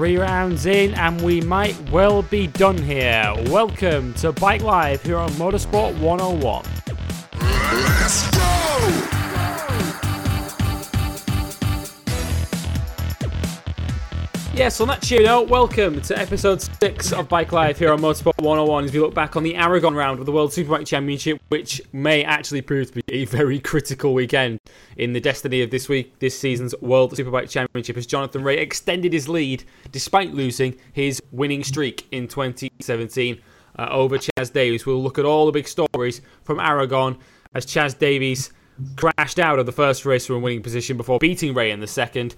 Three rounds in, and we might well be done here. Welcome to Bike Live here on Motorsport 101. Let's go! Yes, on that cheer note, welcome to episode 6 of Bike Life here on Motorsport 101 as we look back on the Aragon round of the World Superbike Championship, which may actually prove to be a very critical weekend in the destiny of this week, this season's World Superbike Championship, as Jonathan Rea extended his lead despite losing his winning streak in 2017 uh, over Chaz Davies. We'll look at all the big stories from Aragon as Chaz Davies crashed out of the first race from a winning position before beating Rea in the second.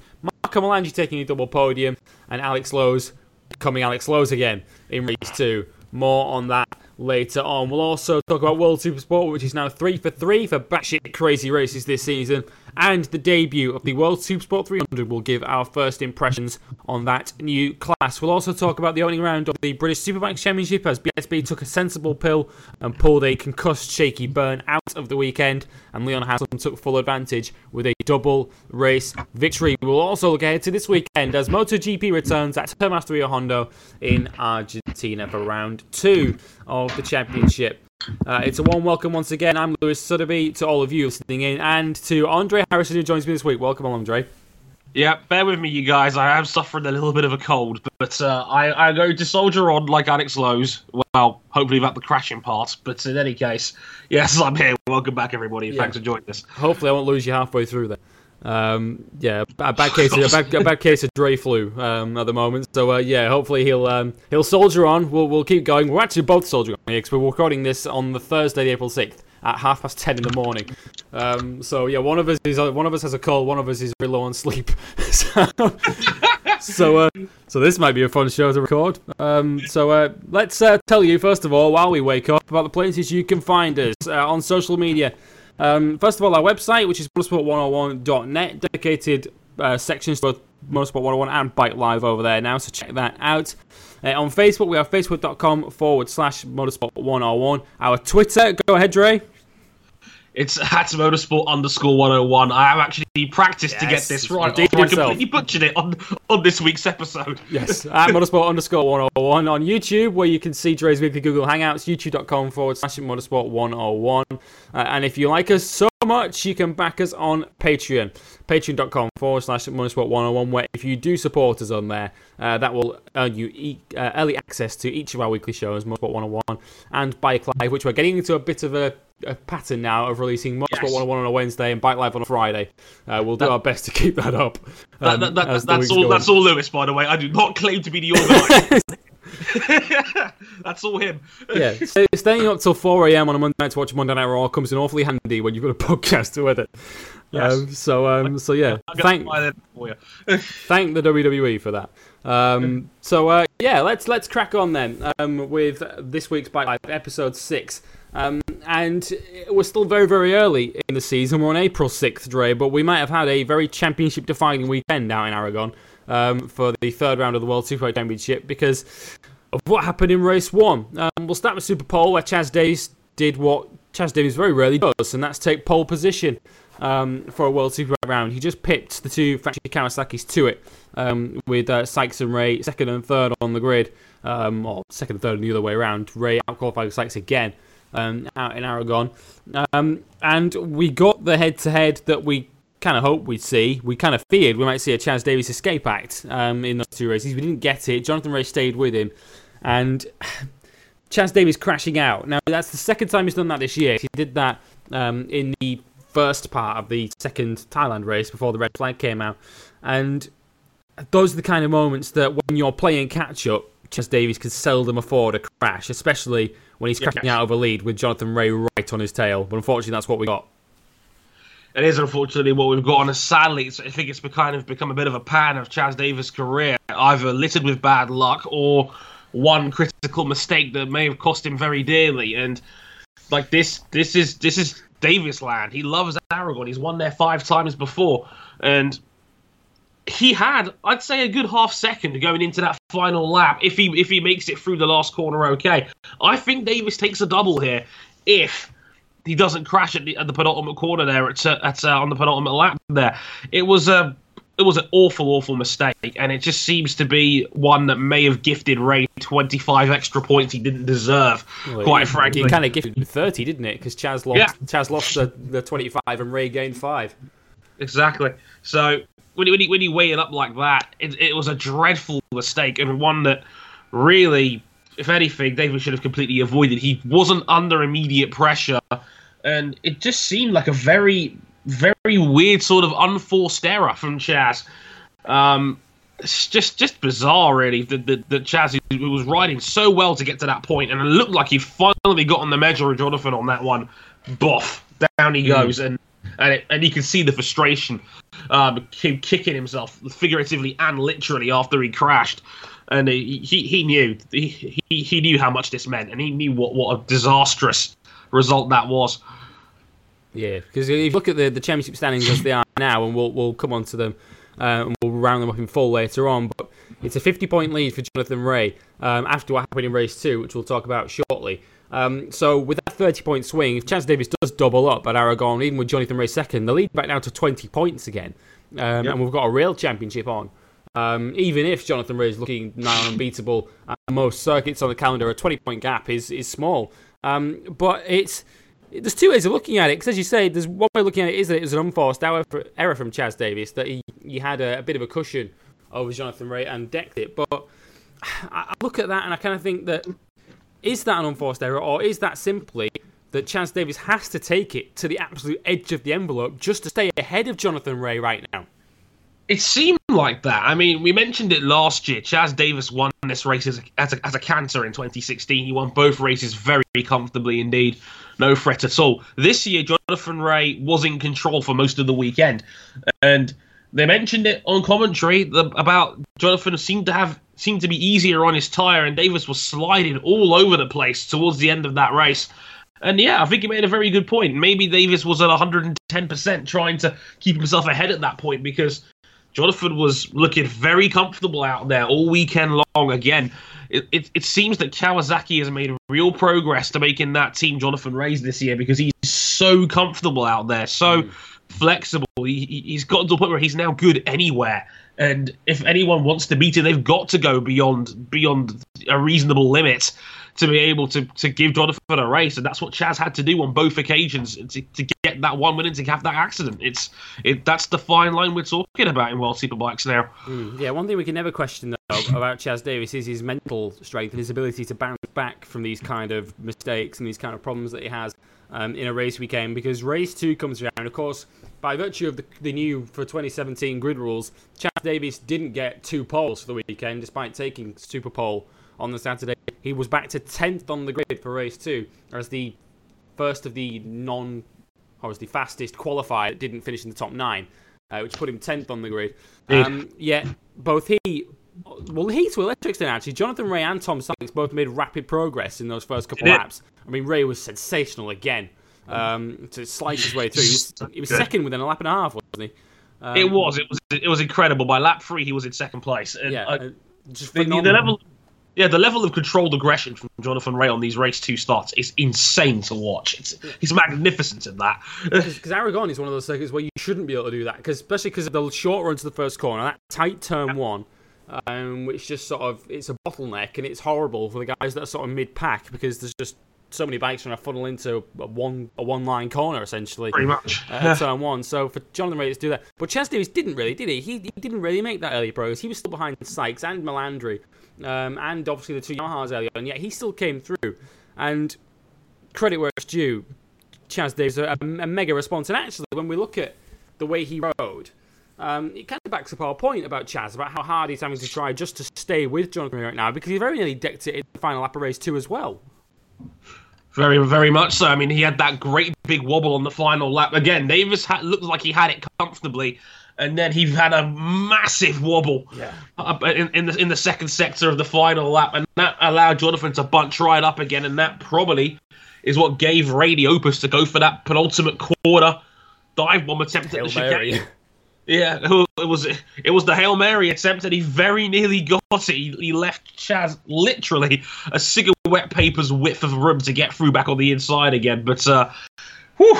Marco Melandri taking a double podium, and Alex Lowes becoming Alex Lowes again in race two. More on that later on. We'll also talk about World Supersport, which is now three for three for batshit crazy races this season, and the debut of the World Supersport 300. We'll give our first impressions on that new class. We'll also talk about the opening round of the British Superbike Championship as BSB took a sensible pill and pulled a concussed Shakey Byrne out of the weekend, and Leon Haslam took full advantage with a double race victory. We'll also look ahead to this weekend as MotoGP returns at Termas Rio Hondo in Argentina for round two of the championship. Uh, it's a warm welcome once again. I'm Lewis Sotheby to all of you listening in and to Andre Harrison who joins me this week. Welcome, along, Andre. Yeah, bear with me, you guys. I am suffering a little bit of a cold, but uh, I, I go to soldier on like Alex Lowes. Well, hopefully without the crashing part. But in any case, yes, I'm here. Welcome back, everybody. Yeah. Thanks for joining us. Hopefully, I won't lose you halfway through there. Um, yeah, a bad case, of, a bad, a bad case of Dre flu um, at the moment. So uh, yeah, hopefully he'll um, he'll soldier on. We'll we'll keep going. We're actually both soldiering on because we're recording this on the Thursday, April sixth at half past ten in the morning. Um, so yeah, one of us is one of us has a cold, one of us is very low on sleep. so so, uh, so this might be a fun show to record. Um, so uh, let's uh, tell you first of all, while we wake up, about the places you can find us uh, on social media. Um, first of all, our website, which is motorsport101.net, dedicated uh, sections for Motorsport 101 and Bike Live over there now, so check that out. Uh, on Facebook, we have facebook.com forward slash motorsport 101. Our Twitter, go ahead, Dre. It's at motorsport underscore 101. I am actually practiced to get this right. you I completely butchered it on, on this week's episode. Yes, at motorsport underscore 101 on YouTube, where you can see Dre's weekly Google Hangouts, youtube.com forward slash motorsport 101. Uh, and if you like us so much, you can back us on Patreon, patreon.com forward slash motorsport 101, where if you do support us on there, uh, that will earn you e- uh, early access to each of our weekly shows, Motorsport 101 and Bike Live, which we're getting into a bit of a, a pattern now of releasing Motorsport Yes. 101 on a Wednesday and Bike Live on a Friday. Uh, we'll do our best to keep that up. Um, that, that, that's all. That's on. all, Lewis. By the way, I do not claim to be the organizer. that's all him. yeah, so staying up till 4 a.m. on a Monday night to watch Monday Night Raw comes in awfully handy when you've got a podcast to edit. Yes. Um, so, um, so yeah, thank buy that for you. thank the WWE for that. Um, so uh, yeah, let's let's crack on then um, with this week's Live episode six. Um, and we're still very very early in the season. We're on April sixth, Dre, but we might have had a very championship defining weekend out in Aragon um, for the third round of the World Superbike Championship because of what happened in race one. Um, we'll start with Super Pole, where Chaz Davies did what Chaz Davies very rarely does, and that's take pole position um, for a World Superbike round. He just pipped the two factory Kawasaki's to it, um, with uh, Sykes and Rea second and third on the grid, um, or second and third and the other way around. Rea outqualified Sykes again um, out in Aragon, um, and we got the head-to-head that we kind of hoped we'd see. We kind of feared we might see a Chaz Davies escape act um, in those two races. We didn't get it. Jonathan Rea stayed with him, and Chaz Davies crashing out. Now that's the second time he's done that this year. He did that um, in the first part of the second Thailand race before the red flag came out, and those are the kind of moments that when you're playing catch up, Chaz Davies can seldom afford a crash, especially when he's cracking out of a lead with Jonathan Rea right on his tail. But unfortunately, that's what we got. It is unfortunately what we've got, and sadly, I think it's kind of become a bit of a pattern of Chaz Davies' career, either littered with bad luck or one critical mistake that may have cost him very dearly. And like this, this is this is Davies land. He loves Aragon. He's won there five times before, and he had, I'd say, a good half second going into that final lap if he if he makes it through the last corner. Okay, I think Davies takes a double here if he doesn't crash at the, at the penultimate corner there at, at uh, on the penultimate lap there. It was a it was an awful, awful mistake, and it just seems to be one that may have gifted Rea 25 extra points he didn't deserve. Well, quite it, frankly, it kind of gifted 30, didn't it? Because Chaz lost, Yeah. Chaz lost the, the 25 and Rea gained five. Exactly. So when you, when you, when you weigh it up like that, it, it was a dreadful mistake and one that really, if anything, David should have completely avoided. He wasn't under immediate pressure, and it just seemed like a very, very weird sort of unforced error from Chaz. Um, it's just just bizarre, really, that, that, that Chaz was riding so well to get to that point, and it looked like he finally got on the measure of Jonathan on that one. Boff, down he goes, and and it, and you can see the frustration, um, him kicking himself figuratively and literally after he crashed, and he he, he knew he, he knew how much this meant, and he knew what what a disastrous result that was. Yeah, because if you look at the, the championship standings as they are now, and we'll we'll come on to them, uh, and we'll round them up in full later on. But it's a 50 point lead for Jonathan Rea um, after what happened in race two, which we'll talk about shortly. Um, so with that 30 point swing, if Chaz Davies does double up at Aragon, even with Jonathan Rea second, the lead back down to 20 points again, um, Yep. and we've got a real championship on. Um, even if Jonathan Rea is looking now unbeatable, at most circuits on the calendar, a 20 point gap is is small. Um, but it's there's two ways of looking at it because, as you say, there's one way of looking at it is that it was an unforced error, error from Chaz Davies that he, he had a, a bit of a cushion over Jonathan Rea and decked it. But I, I look at that and I kind of think that is that an unforced error or is that simply that Chaz Davies has to take it to the absolute edge of the envelope just to stay ahead of Jonathan Rea right now? It seemed like that. I mean, we mentioned it last year. Chaz Davies won this race as a, as a, as a canter in 2016. He won both races very comfortably indeed. No threat at all. This year, Jonathan Rea was in control for most of the weekend. And they mentioned it on commentary about Jonathan seemed to have seemed to be easier on his tyre, and Davies was sliding all over the place towards the end of that race. And yeah, I think he made a very good point. Maybe Davies was at 110% trying to keep himself ahead at that point because Jonathan was looking very comfortable out there all weekend long. Again, it, it, it seems that Kawasaki has made real progress to making that team Jonathan Rea's this year because he's so comfortable out there, so hmm. flexible. He, he- he's gotten to a point where he's now good anywhere. And if anyone wants to beat him, they've got to go beyond beyond a reasonable limit to be able to, to give Jonathan a race, and that's what Chaz had to do on both occasions to, to get that one win and to have that accident. It's it that's the fine line we're talking about in World Superbikes now. Yeah, one thing we can never question though about Chaz Davies is his mental strength and his ability to bounce back from these kind of mistakes and these kind of problems that he has um, in a race weekend. Because race two comes around, of course, by virtue of the, the new for 2017 grid rules, Chaz Davies didn't get two poles for the weekend, despite taking super pole on the Saturday. He was back to 10th on the grid for race two as the first of the non or was the fastest qualifier that didn't finish in the top nine, uh, which put him 10th on the grid. Um, yet both he, well, he to a lesser extent actually, Jonathan Rea and Tom Sykes both made rapid progress in those first couple laps. I mean, Rea was sensational again um, to slice his way through. He was, he was second within a lap and a half, wasn't he? Um, it was it was it was incredible. By lap three, he was in second place. And, Yeah, uh, uh, just the, the level, yeah, the level of controlled aggression from Jonathan Rea on these race two starts is insane to watch. It's, he's magnificent at that. because Aragon is one of those circuits where you shouldn't be able to do that, because especially because of the short run to the first corner, that tight turn one, um, which just sort of it's a bottleneck and it's horrible for the guys that are sort of mid pack because there's just so many bikes trying to funnel into a one a one line corner essentially. Pretty much. Uh, at turn one, so for Jonathan Rea to do that, but Chaz Davies didn't really, did he? He, he didn't really make that early progress. He was still behind Sykes and Melandri, um, and obviously the two Yamahas earlier, and yet he still came through. And credit where it's due, Chaz Davies a, a mega response. And actually, when we look at the way he rode, um, it kind of backs up our point about Chaz about how hard he's having to try just to stay with Jonathan right now because he very nearly decked it in the final lap of race two as well. Very, very much so. I mean, he had that great big wobble on the final lap. Again, Davies had, looked like he had it comfortably, and then he had a massive wobble Yeah. in, in the in the second sector of the final lap, and that allowed Jonathan to bunch right up again, and that probably is what gave the opus to go for that penultimate quarter dive bomb attempt Hail at the Mary. chicane. Yeah, it was it was the hail mary attempt, and he very nearly got it. He, he left Chaz literally a cigarette paper's width of room to get through back on the inside again. But uh, whew,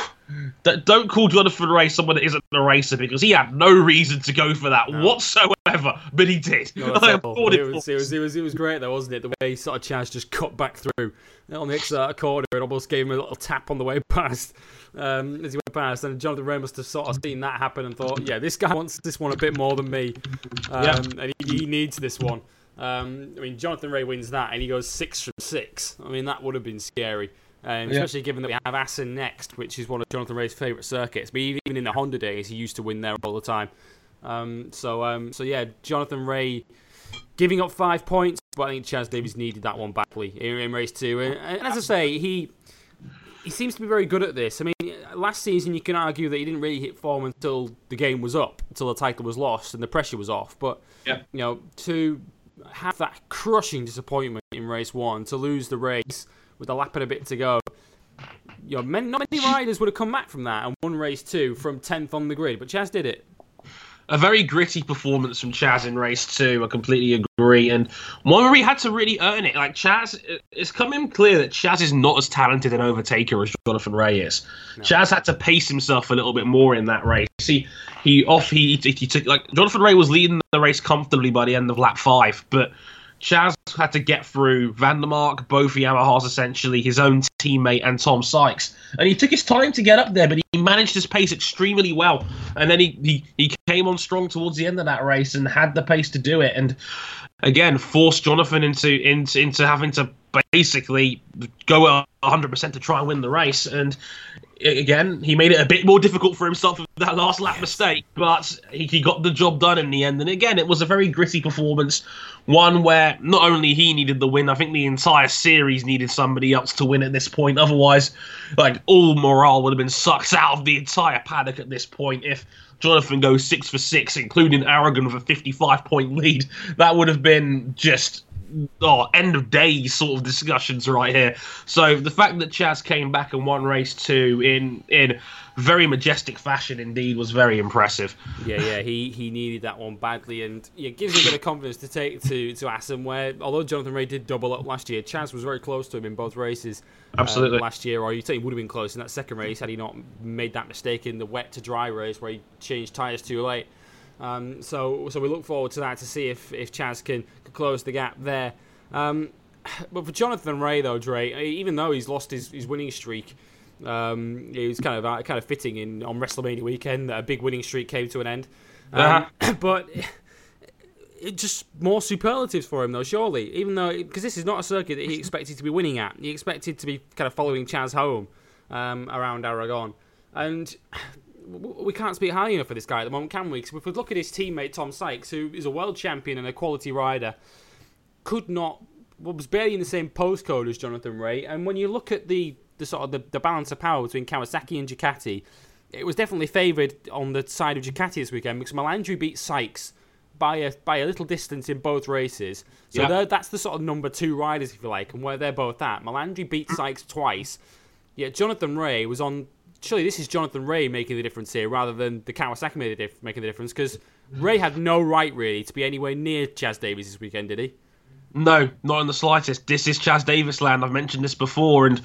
that don't call Jonathan Rea someone that isn't a racer because he had no reason to go for that whatsoever, but he did. No, I that's applaud all. him it, was, it, was, it, was, it was great though, wasn't it? The way he sort of Chaz just cut back through on the extra corner and almost gave him a little tap on the way past um, as he went past. And Jonathan Rea must have sort of seen that happen and thought, yeah, this guy wants this one a bit more than me, um, Yeah. and he, he needs this one. Um, I mean, Jonathan Rea wins that, and he goes six from six. I mean, that would have been scary. Um, Yeah. especially given that we have Assen next, which is one of Jonathan Rea's favourite circuits. But even in the Honda days, he used to win there all the time. Um, so, um, so yeah, Jonathan Rea giving up five points, but I think Chaz Davies needed that one badly in, in race two. And, and as I say, he he seems to be very good at this. I mean, last season you can argue that he didn't really hit form until the game was up, until the title was lost and the pressure was off. But Yeah. you know, to have that crushing disappointment in race one, to lose the race with a lap and a bit to go. You know, many, not many riders would have come back from that and won race two from 10th on the grid, but Chaz did it. A very gritty performance from Chaz in race two. I completely agree, and one where he had to really earn it. Like Chaz, it's coming clear that Chaz is not as talented an overtaker as Jonathan Rea is. Chaz had to pace himself a little bit more in that race. He he off he, he, he took like Jonathan Rea was leading the race comfortably by the end of lap five, but. Chaz had to get through van der Mark, both Yamahas essentially, his own teammate, and Tom Sykes. And he took his time to get up there, but he managed his pace extremely well. And then he, he, he came on strong towards the end of that race and had the pace to do it. And again, forced Jonathan into into, into having to basically go 100% to try and win the race. And again, he made it a bit more difficult for himself with that last lap mistake, but he, he got the job done in the end. And again, it was a very gritty performance, one where not only he needed the win, I think the entire series needed somebody else to win at this point. Otherwise, like all morale would have been sucked out of the entire paddock at this point if Jonathan goes six for six, including Aragon with a 55 point lead. That would have been just oh, end of day sort of discussions right here. So the fact that Chaz came back and won race two in in very majestic fashion indeed was very impressive. Yeah, yeah, he, he needed that one badly, and yeah, it gives him a bit of confidence to take to to Assen. Where although Jonathan Rea did double up last year, Chaz was very close to him in both races. um, Absolutely. last year, or you think he would have been close in that second race had he not made that mistake in the wet to dry race where he changed tyres too late. Um, so so we look forward to that to see if if Chaz can, can close the gap there. Um, but for Jonathan Rea though, Dre, even though he's lost his, his winning streak. Um, it was kind of uh, kind of fitting in on WrestleMania weekend that a big winning streak came to an end. Um, but it just more superlatives for him though, surely. Even though because this is not a circuit that he expected to be winning at, he expected to be kind of following Chaz home um, around Aragon, and we can't speak highly enough of this guy at the moment, can we? Because if we look at his teammate Tom Sykes, who is a world champion and a quality rider, could not was barely in the same postcode as Jonathan Rea. And when you look at the, the sort of the, the balance of power between Kawasaki and Ducati, it was definitely favoured on the side of Ducati this weekend because Melandri beat Sykes by a by a little distance in both races. So Yeah. they're- that's the sort of number two riders, if you like, and where they're both at. Melandri beat Sykes twice. Yet Jonathan Rea was on. Surely this is Jonathan Rea making the difference here, rather than the Kawasaki the making the difference, because Rea had no right really to be anywhere near Chaz Davies this weekend, did he? No, not in the slightest. This is Chaz Davies land. I've mentioned this before, and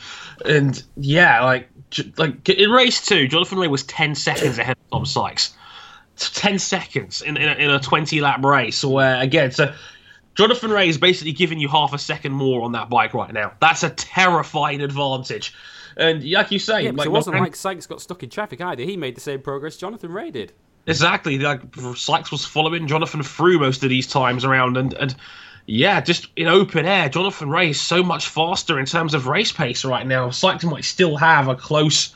and yeah, like like in race two, Jonathan Rea was ten seconds ahead of Tom Sykes. Ten seconds in in a, in a twenty lap race. Where again, so Jonathan Rea is basically giving you half a second more on that bike right now. That's a terrifying advantage. And like you say, Yeah, but like it wasn't Melan- like Sykes got stuck in traffic either. He made the same progress Jonathan Rea did. Exactly. Like Sykes was following Jonathan through most of these times around, and and yeah, just in open air, Jonathan Rea is so much faster in terms of race pace right now. Sykes might still have a close,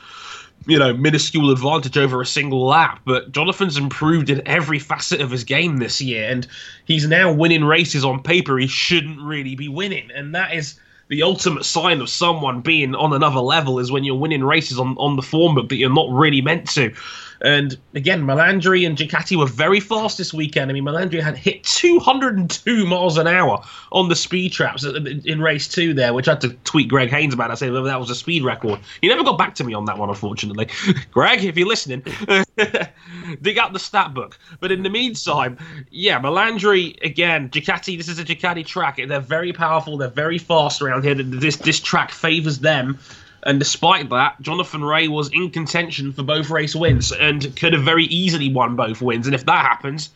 you know, minuscule advantage over a single lap, but Jonathan's improved in every facet of his game this year, and he's now winning races on paper he shouldn't really be winning, and that is. The ultimate sign of someone being on another level is when you're winning races on, on the form book that you're not really meant to. And again, Melandri and Ducati were very fast this weekend. I mean, Melandri had hit 202 miles an hour on the speed traps in race two there, which I had to tweet Greg Haynes about. I said that was a speed record. He never got back to me on that one, unfortunately. Greg, if you're listening, dig out the stat book. But in the meantime, yeah, Melandri again, Ducati. This is a Ducati track. They're very powerful. They're very fast around here. This this track favors them. And despite that, Jonathan Rea was in contention for both race wins and could have very easily won both wins. And if that happens,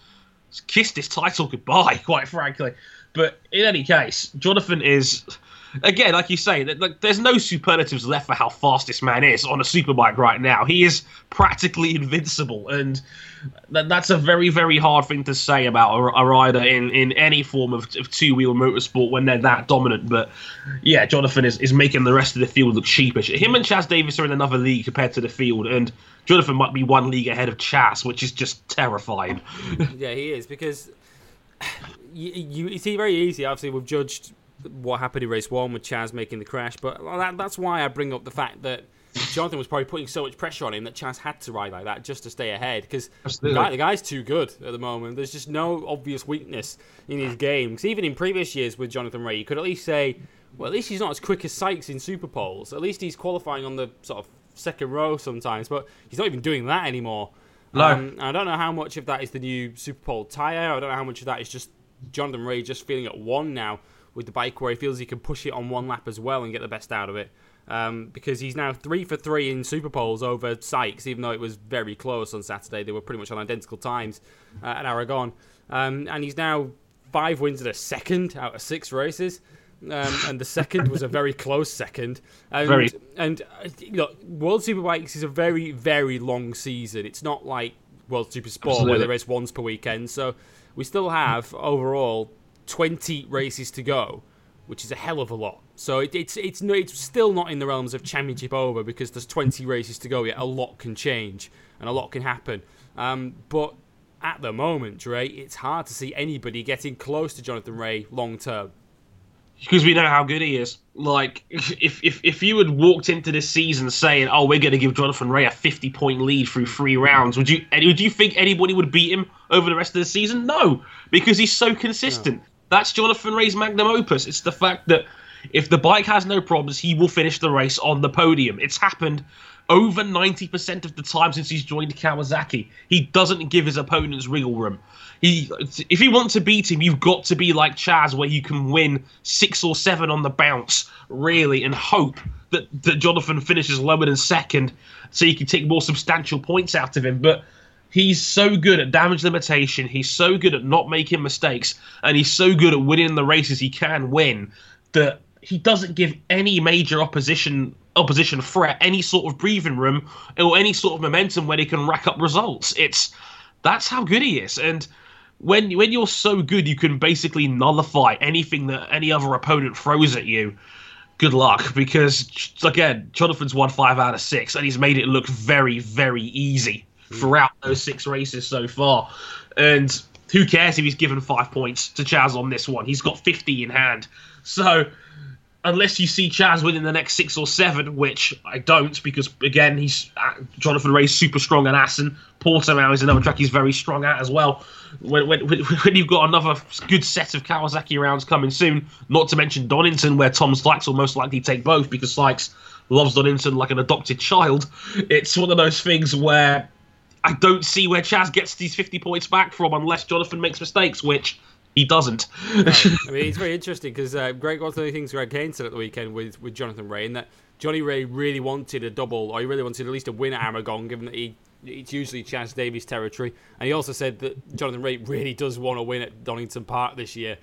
kiss this title goodbye, quite frankly. But in any case, Jonathan is again, like you say, that like, there's no superlatives left for how fast this man is on a superbike right now. He is practically invincible, and that, that's a very, very hard thing to say about a, a rider in, in any form of, of two wheel motorsport when they're that dominant. But yeah, Jonathan is, is making the rest of the field look sheepish. Him and Chaz Davies are in another league compared to the field, and Jonathan might be one league ahead of Chaz, which is just terrifying. yeah, he is because you, you, very easy. Obviously, we've judged what happened in race one with Chaz making the crash. But that, that's why I bring up the fact that Jonathan was probably putting so much pressure on him that Chaz had to ride like that just to stay ahead because the, guy, the guy's too good at the moment. There's just no obvious weakness in his game. Because even in previous years with Jonathan Rea, you could at least say, well, at least he's not as quick as Sykes in Super Poles. At least he's qualifying on the sort of second row sometimes, but he's not even doing that anymore. No. Um, I don't know how much of that is the new Super Pole tyre. I don't know how much of that is just Jonathan Rea just feeling at one now with the bike where he feels he can push it on one lap as well and get the best out of it. Um, because he's now three for three in Super Poles over Sykes, even though it was very close on Saturday. They were pretty much on identical times uh, at Aragon. Um, and he's now five wins at a second out of six races. Um, and the second was a very close second. And, very. and uh, look, World Superbikes is a very, very long season. It's not like World Super Sport Absolutely. where there is once per weekend. So we still have overall 20 races to go, which is a hell of a lot. So it, it's it's no, it's still not in the realms of championship over because there's 20 races to go yet. A lot can change and a lot can happen. Um, but at the moment, Dre, it's hard to see anybody getting close to Jonathan Rea long term. because we know how good he is. Like, if, if if you had walked into this season saying, "Oh, we're going to give Jonathan Rea a fifty-point lead through three rounds," would you would you think anybody would beat him over the rest of the season? No, because he's so consistent. That's Jonathan Rea's magnum opus. It's the fact that if the bike has no problems, he will finish the race on the podium. It's happened over 90% of the time since he's joined Kawasaki. He doesn't give his opponents wriggle room. He, if you want to beat him, you've got to be like Chaz, where you can win six or seven on the bounce, really, and hope that, that Jonathan finishes lower than second, so you can take more substantial points out of him. But he's so good at damage limitation. He's so good at not making mistakes, and he's so good at winning the races he can win that he doesn't give any major opposition opposition threat any sort of breathing room or any sort of momentum where he can rack up results. It's that's how good he is, and when when you're so good, you can basically nullify anything that any other opponent throws at you. Good luck, because again, Jonathan's won five out of six, and he's made it look very, very easy throughout those six races so far. And who cares if he's given five points to Chaz on this one? He's got 50 in hand. So unless you see Chaz within the next six or seven, which I don't, because again, he's uh, Jonathan Rea's super strong at Assen. now is another track he's very strong at as well. When, when, when you've got another good set of Kawasaki rounds coming soon, not to mention Donington, where Tom Sykes will most likely take both because Sykes loves Donington like an adopted child. It's one of those things where I don't see where Chaz gets these 50 points back from unless Jonathan makes mistakes, which he doesn't. I mean, it's very interesting because uh, Greg, one of the things Greg Kane said at the weekend with, with Jonathan Rea, and that Johnny Rea really wanted a double, or he really wanted at least a win at Aragon, given that he it's usually Chaz Davies territory. And he also said that Jonathan Rea really does want to win at Donington Park this year.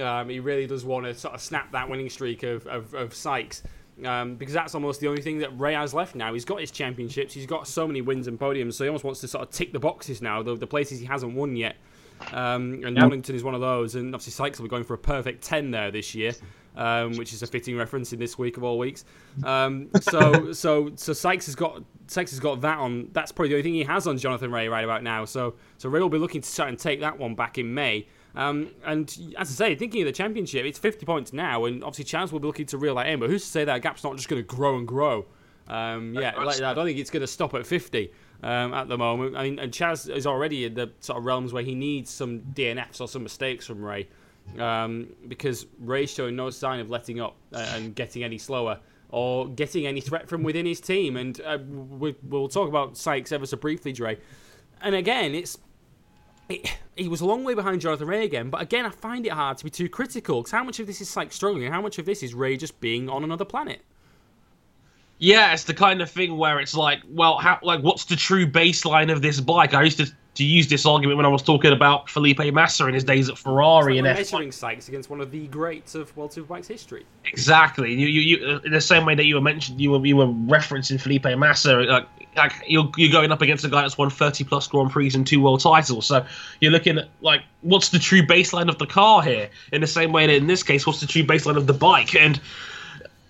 Um, he really does want to sort of snap that winning streak of, of, of Sykes. Um, because that's almost the only thing that Rea has left now. He's got his championships, he's got so many wins and podiums, so he almost wants to sort of tick the boxes now, the, the places he hasn't won yet. Um, and Yep. Donington is one of those, and obviously Sykes will be going for a perfect 10 there this year, um, which is a fitting reference in this week of all weeks. Um, so, so, so Sykes has got Sykes has got that on. That's probably the only thing he has on Jonathan Rea right about now. So, so Rea will be looking to try and take that one back in May. Um, and as I say, thinking of the championship, it's 50 points now, and obviously Chaz will be looking to reel that in. But who's to say that gap's not just going to grow and grow? Um, yeah, like, I don't think it's going to stop at 50 um, at the moment. I mean, and Chaz is already in the sort of realms where he needs some DNFs or some mistakes from Rea, um, because Rea's showing no sign of letting up uh, and getting any slower or getting any threat from within his team. And uh, we, we'll talk about Sykes ever so briefly, Dre. And again, it's it, he was a long way behind Jonathan Rea again, but again, I find it hard to be too critical because how much of this is like struggling and how much of this is Rea just being on another planet? Yeah, it's the kind of thing where it's like, well, how, like, what's the true baseline of this bike? I used to, to use this argument when I was talking about Felipe Massa in his days at Ferrari Like and we're F1. measuring Sykes against one of the greats of World Superbikes history. Exactly. You, you, you, in the same way that you were mentioned, you were, you were referencing Felipe Massa. Like, like you're, you're going up against a guy that's won 30 plus Grand Prix and two world titles. So you're looking at like, what's the true baseline of the car here? In the same way that in this case, what's the true baseline of the bike? And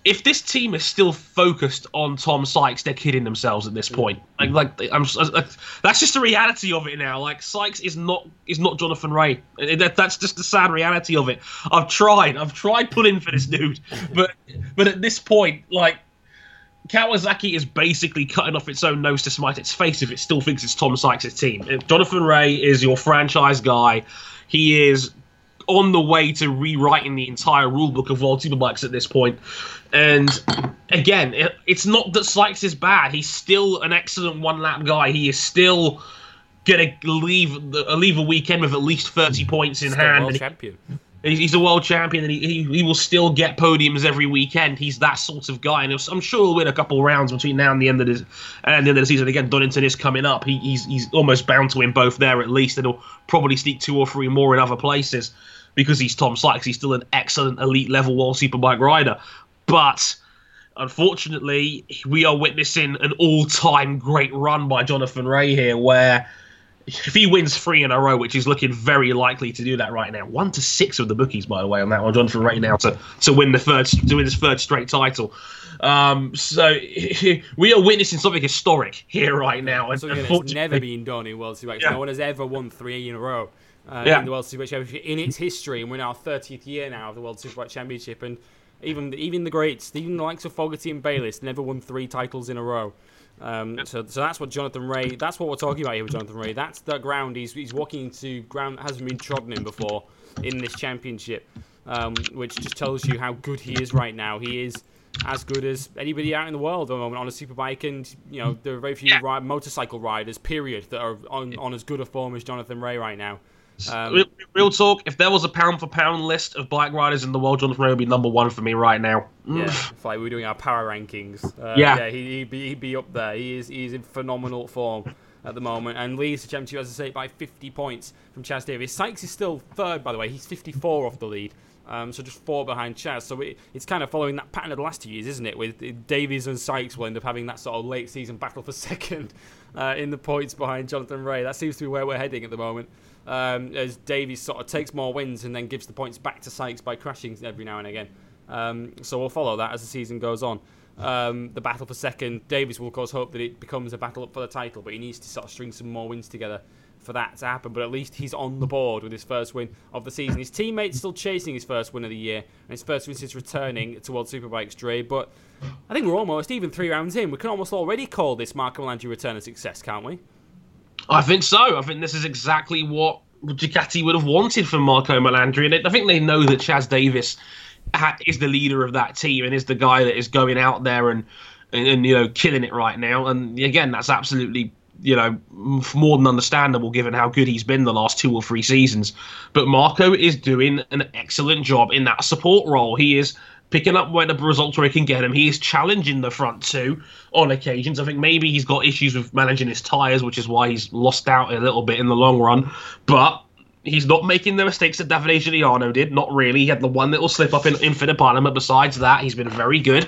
if this team is still focused on Tom Sykes, they're kidding themselves at this point. Mm. Like, like I'm, uh, like, that's just the reality of it now. Like Sykes is not is not Jonathan Rea. Uh, that, that's just the sad reality of it. I've tried, I've tried pulling for this dude, but but at this point, like Kawasaki is basically cutting off its own nose to smite its face if it still thinks it's Tom Sykes' team. If Jonathan Rea is your franchise guy. He is on the way to rewriting the entire rulebook of World Superbikes at this point. And again, it, it's not that Sykes is bad. He's still an excellent one lap guy. He is still gonna leave the, leave a weekend with at least thirty points in Still hand. world he- champion. He's a world champion, and he, he, he will still get podiums every weekend. He's that sort of guy, and I'm sure he'll win a couple rounds between now and the end of the and uh, the end of the season. Again, Donington is coming up. He, he's he's almost bound to win both there at least, and he'll probably sneak two or three more in other places because he's Tom Sykes. He's still an excellent elite level world superbike rider, but unfortunately, we are witnessing an all-time great run by Jonathan Rea here, where if he wins three in a row, which is looking very likely to do that right now, one to six of the bookies, by the way, on that one, Jonathan Rea now to to win the third to win his third straight title. Um, so we are witnessing something historic here right now, and Something that's never been done in World Superbikes. Yeah. No one has ever won three in a row uh, Yeah. in the World Superbike Championship in its history, and we're in our 30th year now of the World Superbike Championship, and even even the greats, even the likes of Fogarty and Bayliss, never won three titles in a row. Um, so, so that's what Jonathan Rea. That's what we're talking about here with Jonathan Rea. That's the ground he's he's walking into ground that hasn't been trodden in before in this championship, um, which just tells you how good he is right now. He is as good as anybody out in the world at the moment on a superbike, and you know there are very few Yeah. ri- motorcycle riders, period, that are on, on as good a form as Jonathan Rea right now. Um, Real, real talk. If there was a pound for pound list of bike riders in the world, Jonathan Rea would be number one for me right now. Mm. Yeah, if like we were doing our power rankings. Uh, Yeah. yeah, he, he'd, be, he'd be up there. He is he's in phenomenal form at the moment and leads the championship, as I say, by 50 points from Chaz Davies. Sykes is still third, by the way. He's 54 off the lead. Um, so just four behind Chaz. So it, it's kind of following that pattern of the last two years, isn't it? With Davies and Sykes will end up having that sort of late season battle for second uh, in the points behind Jonathan Rea. That seems to be where we're heading at the moment. Um, as Davies sort of takes more wins and then gives the points back to Sykes by crashing every now and again. Um, so we'll follow that as the season goes on. Um, the battle for second, Davies will of course hope that it becomes a battle up for the title, but he needs to sort of string some more wins together for that to happen. But at least he's on the board with his first win of the season. His teammates still chasing his first win of the year and his first win since returning to World Superbikes Dre. But I think we're almost even three rounds in. We can almost already call this Marco Melandri return a success, can't we? I think so. I think this is exactly what Ducati would have wanted from Marco Melandri, and I think they know that Chaz Davies is the leader of that team and is the guy that is going out there and, and and you know killing it right now. And again, that's absolutely you know more than understandable given how good he's been the last two or three seasons. But Marco is doing an excellent job in that support role. He is picking up where the results where he can get him. He is challenging the front two on occasions. I think maybe he's got issues with managing his tyres, which is why he's lost out a little bit in the long run. But he's not making the mistakes that Davide Giugliano did. Not really. He had the one little slip up in Infinite Parliament. but besides that, he's been very good.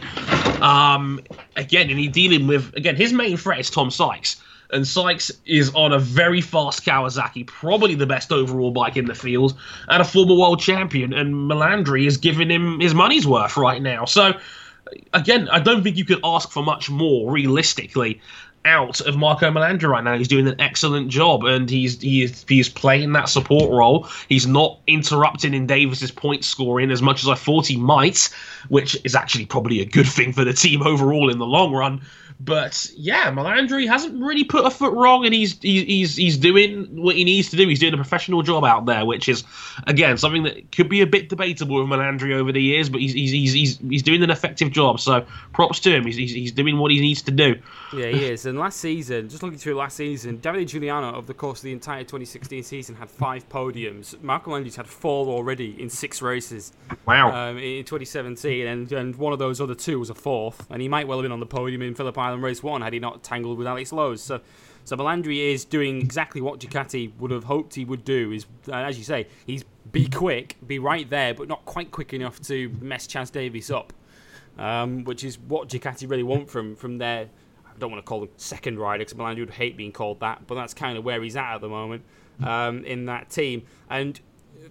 Um, again, and he's dealing with again his main threat is Tom Sykes. And Sykes is on a very fast Kawasaki, probably the best overall bike in the field, and a former world champion. And Melandri is giving him his money's worth right now. So, again, I don't think you could ask for much more realistically out of Marco Melandri right now. He's doing an excellent job, and he's he is he is playing that support role. He's not interrupting in Davies's point scoring as much as I thought he might, which is actually probably a good thing for the team overall in the long run. But yeah, Melandri hasn't really put a foot wrong, and he's he's he's, he's doing what he needs to do. He's doing a professional job out there, which is again something that could be a bit debatable with Melandri over the years, but he's he's he's he's, he's doing an effective job. So props to him. He's, he's he's doing what he needs to do. Yeah, he is. And last season, just looking through last season, Davide Giugliano, over the course of the entire 2016 season, had five podiums. Marco Melandri's had four already in six races Wow. um, in 2017, and, and one of those other two was a fourth. And he might well have been on the podium in Phillip Island Race 1 had he not tangled with Alex Lowes. So, so Melandri is doing exactly what Ducati would have hoped he would do. Is As you say, he's be quick, be right there, but not quite quick enough to mess Chaz Davies up um, which is what Ducati really want from from their. I don't want to call him second rider because Melandri would hate being called that, but that's kind of where he's at at the moment um, in that team. And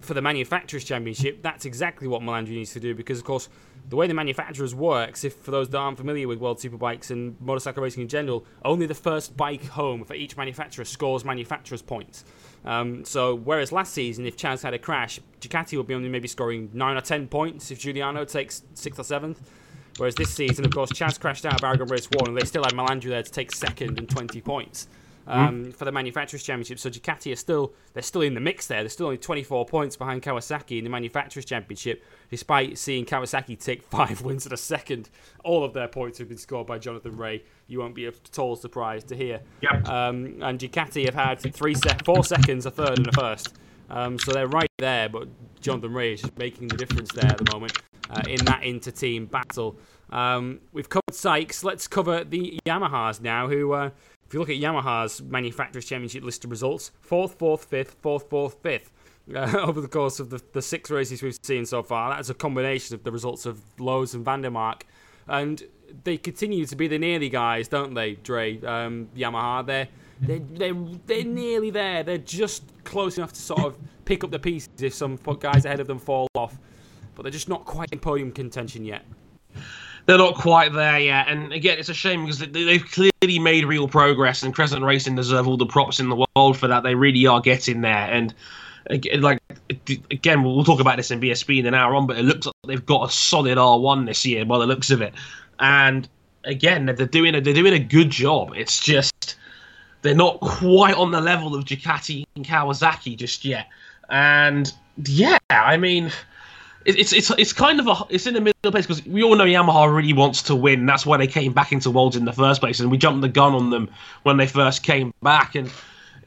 for the manufacturers championship, that's exactly what Melandri needs to do because, of course, the way the manufacturers works, if for those that aren't familiar with World Superbikes and motorcycle racing in general, only the first bike home for each manufacturer scores manufacturers points. Um, so whereas last season, if Chaz had a crash, Ducati would be only maybe scoring nine or ten points if Giugliano takes sixth or seventh. Whereas this season, of course, Chaz crashed out of Aragon Race 1 and they still had Melandri there to take second and 20 points um, for the Manufacturers' Championship. So Ducati are still, they're still in the mix there. They're still only 24 points behind Kawasaki in the Manufacturers' Championship, despite seeing Kawasaki take five wins in a second. All of their points have been scored by Jonathan Rea. You won't be at all surprised to hear. Yep. Um, and Ducati have had three, sec- four seconds, a third, and a first. Um, so they're right there, but Jonathan Rea is just making the difference there at the moment uh, in that inter-team battle. Um, we've covered Sykes. Let's cover the Yamahas now. Who, uh, if you look at Yamaha's manufacturers' championship list of results, fourth, fourth, fifth, fourth, fourth, fifth. Uh, over the course of the, the six races we've seen so far, that's a combination of the results of Lowes and van der Mark, and they continue to be the nearly guys, don't they, Dre? Um, Yamaha, they're they're, they're they're nearly there. They're just close enough to sort of pick up the pieces if some guys ahead of them fall off, but they're just not quite in podium contention yet. They're not quite there yet, and again, it's a shame because they, they've clearly made real progress, and Crescent Racing deserve all the props in the world for that. They really are getting there, and like again, we'll talk about this in BSB in an hour on, but it looks like they've got a solid R1 this year by the looks of it, and again, they're doing a, they're doing a good job. It's just they're not quite on the level of Ducati and Kawasaki just yet, and yeah, I mean it's it's it's kind of a it's in the middle place because we all know Yamaha really wants to win. That's why they came back into Worlds in the first place, and we jumped the gun on them when they first came back, and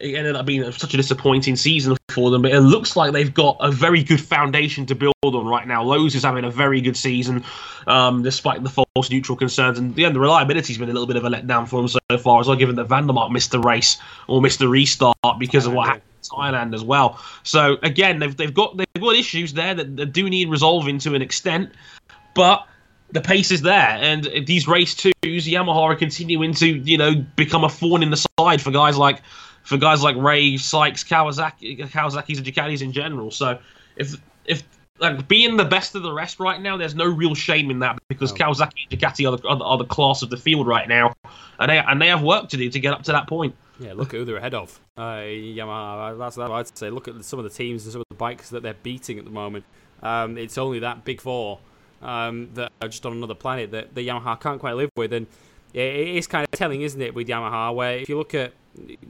it ended up being such a disappointing season for them. But it looks like they've got a very good foundation to build on right now. Lowes is having a very good season, um, despite the false neutral concerns, and yeah, the reliability's been a little bit of a letdown for them so far as well. Given that van der Mark missed the race or missed the restart because of what happened. Thailand as well. So again, they've they've got they've got issues there that, that do need resolving to an extent, but the pace is there, and these race twos, Yamaha are continuing to you know become a thorn in the side for guys like for guys like Rea, Sykes, Kawasaki, Kawasaki's and Ducatis in general. So if if like being the best of the rest right now, there's no real shame in that because Kawasaki and Ducati are the, are the, are the class of the field right now, and they and they have work to do to get up to that point. Yeah, look at who they're ahead of. Uh, Yamaha. That's what I'd say. Look at some of the teams and some of the bikes that they're beating at the moment. Um, it's only that big four um, that are just on another planet that the Yamaha can't quite live with, and it is kind of telling, isn't it, with Yamaha? Where if you look at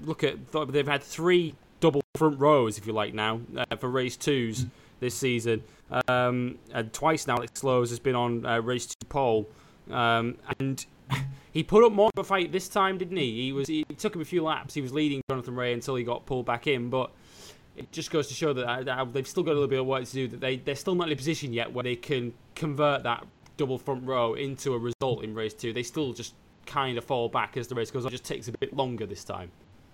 look at they've had three double front rows, if you like, now uh, for race twos this season, um, and twice now Alex Lowes has been on uh, race two pole, um, and he put up more of a fight this time, didn't he? He was he took him a few laps. He was leading Jonathan Rea until he got pulled back in, but it just goes to show that uh, they've still got a little bit of work to do. That they they're still not in a position yet where they can convert that double front row into a result in race two. They still just kind of fall back as the race goes on. It just takes a bit longer this time.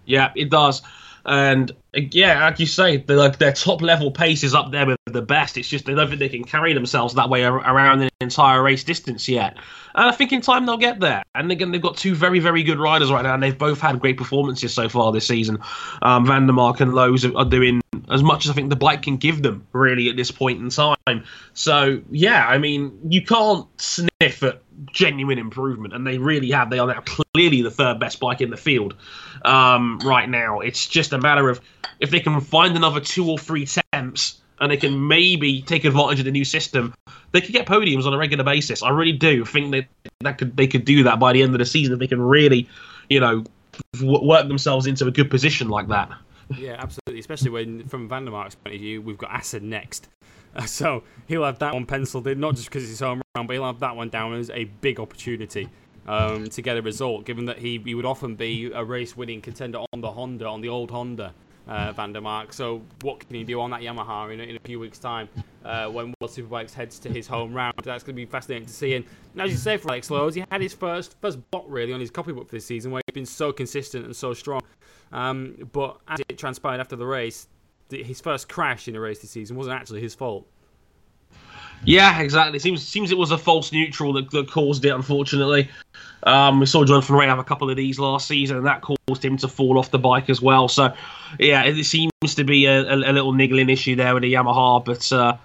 Yeah, it does. And yeah, like you say, like their top level pace is up there with the best. It's just they don't think they can carry themselves that way around an entire race distance yet. And I think in time they'll get there. And again, they've got two very, very good riders right now, and they've both had great performances so far this season. Um, van der Mark and Lowes are doing as much as I think the bike can give them, really, at this point in time. So yeah, I mean, you can't sniff at genuine improvement, and they really have. They are now clearly the third best bike in the field um, right now. It's just a matter of if they can find another two or three temps and they can maybe take advantage of the new system, they could get podiums on a regular basis. I really do think that that could they could do that by the end of the season if they can really, you know, work themselves into a good position like that. Yeah, absolutely. Especially when, from van der Mark's point of view, we've got Assen next. So he'll have that one penciled in, not just because it's his home round, but he'll have that one down as a big opportunity um, to get a result, given that he, he would often be a race winning contender on the Honda, on the old Honda. Uh, van der Mark. So what can he do on that Yamaha in, in a few weeks' time uh, when World Superbikes heads to his home round? That's going to be fascinating to see. And as you say, for Alex Lowes, he had his first first blot really on his copybook for this season, where he's been so consistent and so strong. Um, but as it transpired after the race, his first crash in a race this season wasn't actually his fault. Yeah, exactly. Seems seems it was a false neutral that, that caused it. Unfortunately, um, we saw Jonathan Rea have a couple of these last season, and that caused him to fall off the bike as well. So, yeah, it seems to be a, a, a little niggling issue there with the Yamaha, but uh,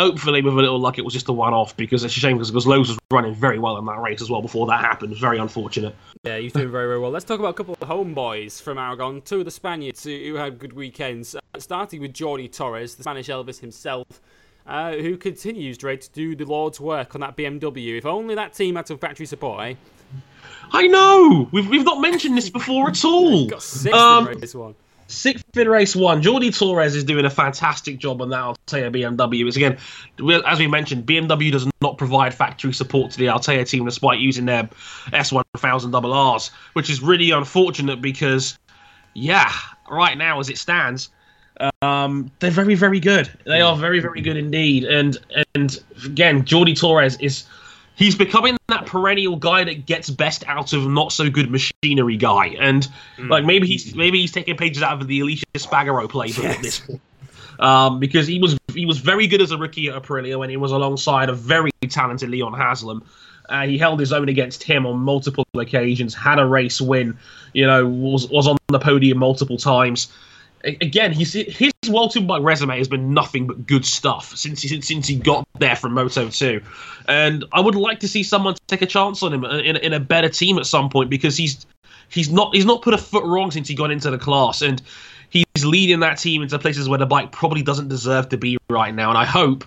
hopefully, with a little luck, it was just a one-off because it's a shame because, Lowes was running very well in that race as well before that happened. Very unfortunate. Yeah, he's doing very, very well. Let's talk about a couple of homeboys from Aragon. Two of the Spaniards who, had good weekends. Uh, starting with Jordi Torres, the Spanish Elvis himself. Uh, who continues, Dre, to do the Lord's work on that BMW. If only that team had some factory support, eh? I know. We've we've not mentioned this before at all. Got sixth Um, race one. Sixth in race one, Jordi Torres is doing a fantastic job on that Althea BMW. It's again, as we mentioned, BMW does not provide factory support to the Althea team despite using their S1000 double Rs, which is really unfortunate because, yeah, right now as it stands, um, they're very, very good. They are very, very good indeed. And and again, Jordi Torres is he's becoming that perennial guy that gets best out of not so good machinery guy. And like maybe he's maybe he's taking pages out of the Alicia Spagaro playbook at this point. Um, because he was he was very good as a rookie at Aprilia when he was alongside a very talented Leon Haslam. Uh, he held his own against him on multiple occasions, had a race win, you know, was was on the podium multiple times. Again, he's, his World Superbike resume has been nothing but good stuff since he, since he got there from Moto 2. And I would like to see someone take a chance on him in, in a better team at some point because he's he's not he's not put a foot wrong since he got into the class and he's leading that team into places where the bike probably doesn't deserve to be right now. And I hope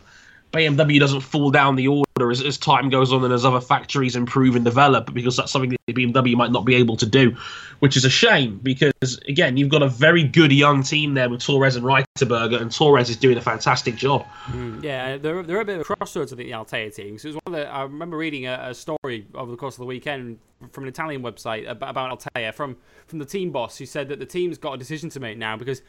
BMW doesn't fall down the order as, as time goes on and as other factories improve and develop because that's something that BMW might not be able to do, which is a shame because again you've got a very good young team there with Torres and Reiterberger and Torres is doing a fantastic job. Mm, yeah, they're, they're a bit of a crossroads, I think, the Althea team. So it was one of the, I remember reading a, a story over the course of the weekend from an Italian website about, about Althea from, from the team boss who said that the team's got a decision to make now because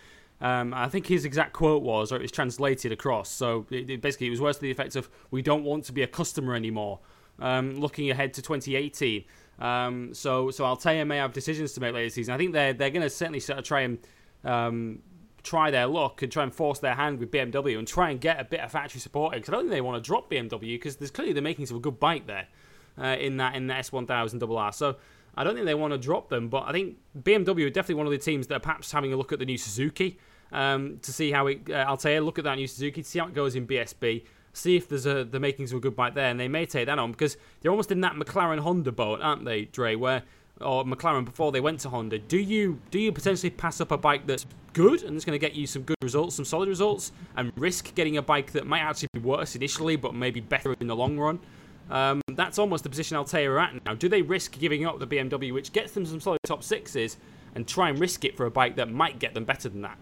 um, I think his exact quote was, or it was translated across. So it, it basically, it was worse to the effect of, "We don't want to be a customer anymore." Um, looking ahead to 2018, um, so so Althea may have decisions to make later season. I think they're they're going to certainly sort of try and um, try their luck and try and force their hand with BMW and try and get a bit of factory support because I don't think they want to drop BMW because there's clearly the makings of a good bike there uh, in that in the S1000 RR. So I don't think they want to drop them, but I think BMW are definitely one of the teams that are perhaps having a look at the new Suzuki um, to see how it. Uh, Althea look at that new Suzuki see how it goes in BSB. See if there's a, the makings of a good bike there, and they may take that on because they're almost in that McLaren Honda boat, aren't they, Dre? Where or McLaren before they went to Honda. Do you do you potentially pass up a bike that's good and it's going to get you some good results, some solid results, and risk getting a bike that might actually be worse initially, but maybe better in the long run? Um, that's almost the position Althea are at now. Do they risk giving up the BMW, which gets them some solid top sixes, and try and risk it for a bike that might get them better than that?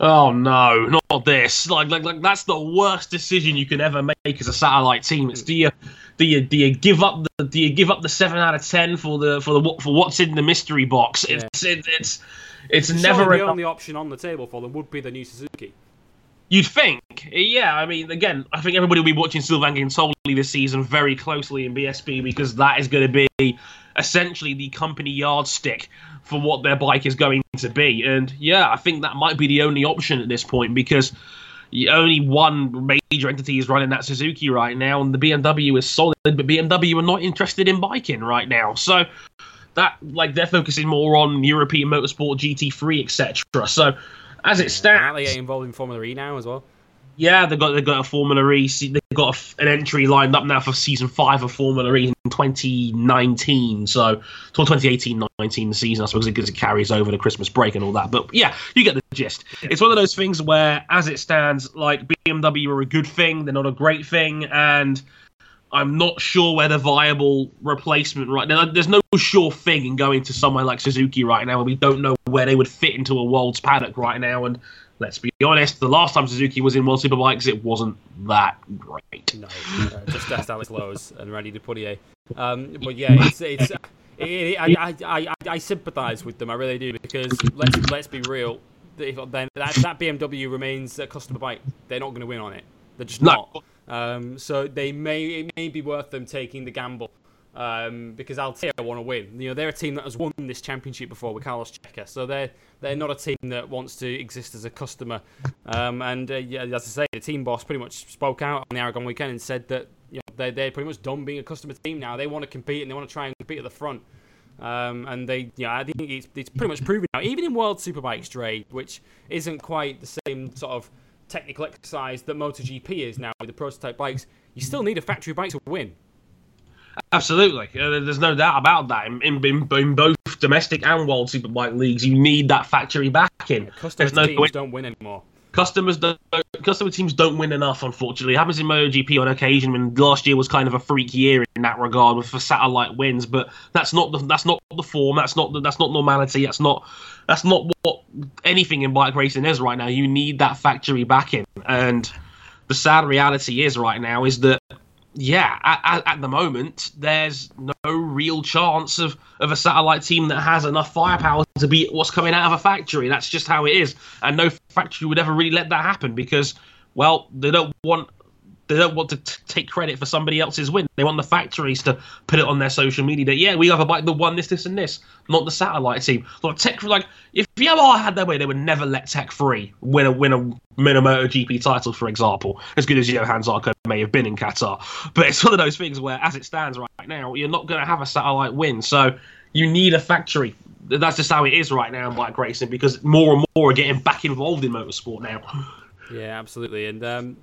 Oh no, not this! Like, like, like that's the worst decision you can ever make as a satellite team. It's do you, do you, do you give up the, do you give up the seven out of ten for the for the for what's in the mystery box? It's it, it's it's never Surely the enough. only option on the table for them would be the new Suzuki. You'd think, yeah. I mean, again, I think everybody will be watching Sylvain Guintoli this season very closely in BSB because that is going to be essentially the company yardstick for what their bike is going to be. And yeah, I think that might be the only option at this point because only one major entity is running that Suzuki right now, and the BMW is solid, but BMW are not interested in biking right now. So that like they're focusing more on European motorsport, GT3, etc. So as it stands, Aren't they involved in Formula E now as well? Yeah, they've got they've got a Formula E. They've got a an entry lined up now for season five of Formula E in 2019. So, 2018-19 season, I suppose, because it carries over the Christmas break and all that. But yeah, you get the gist. It's one of those things where, as it stands, like BMW are a good thing, they're not a great thing, and I'm not sure where the viable replacement right now. There's no sure thing in going to somewhere like Suzuki right now, and we don't know where they would fit into a world's paddock right now. And let's be honest, the last time Suzuki was in World Superbikes, it wasn't that great. No, uh, just that's Alex Lowes and Randy de Puniet. Um, but yeah, it's it's. It, it, I, I, I, I sympathise with them, I really do, because let's let's be real. If, then that, that BMW remains a customer bike. They're not going to win on it. They're just No. not. Um, so they may it may be worth them taking the gamble. Um, because Althea want to win. You know, they're a team that has won this championship before with Carlos Checa, so they're they're not a team that wants to exist as a customer. Um, and uh, yeah, as I say, the team boss pretty much spoke out on the Aragon weekend and said that you know they they're pretty much done being a customer team now. They want to compete and they want to try and compete at the front. Um, and they, yeah, I think it's, it's pretty much proven now. Even in World Superbikes trade, which isn't quite the same sort of technical exercise that MotoGP is now with the prototype bikes, you still need a factory bike to win. Absolutely, uh, there's no doubt about that. In, in, in, both domestic and World Superbike leagues, you need that factory backing. Customer There's no teams going- don't win anymore. Customers don't customer teams don't win enough unfortunately. It happens in MotoGP on occasion when last year was kind of a freak year in that regard with for satellite wins but that's not the that's not the form that's not the, that's not normality that's not that's not what anything in bike racing is right now. You need that factory backing and the sad reality is right now is that yeah, at, at, the moment, there's no real chance of, of a satellite team that has enough firepower to beat what's coming out of a factory. That's just how it is, and no factory would ever really let that happen because, well, they don't want they don't want to t- take credit for somebody else's win. They want the factories to put it on their social media that yeah, we have a bike that won this, this, and this, not the satellite team. Like Tech, like if Yamaha had their way, they would never let Tech 3 win a win a win a MotoGP title, for example. As good as Johann Zarco may have been in Qatar, but it's one of those things where, as it stands right now, you're not going to have a satellite win. So you need a factory. That's just how it is right now in bike racing because more and more are getting back involved in motorsport now. Yeah, absolutely. And um,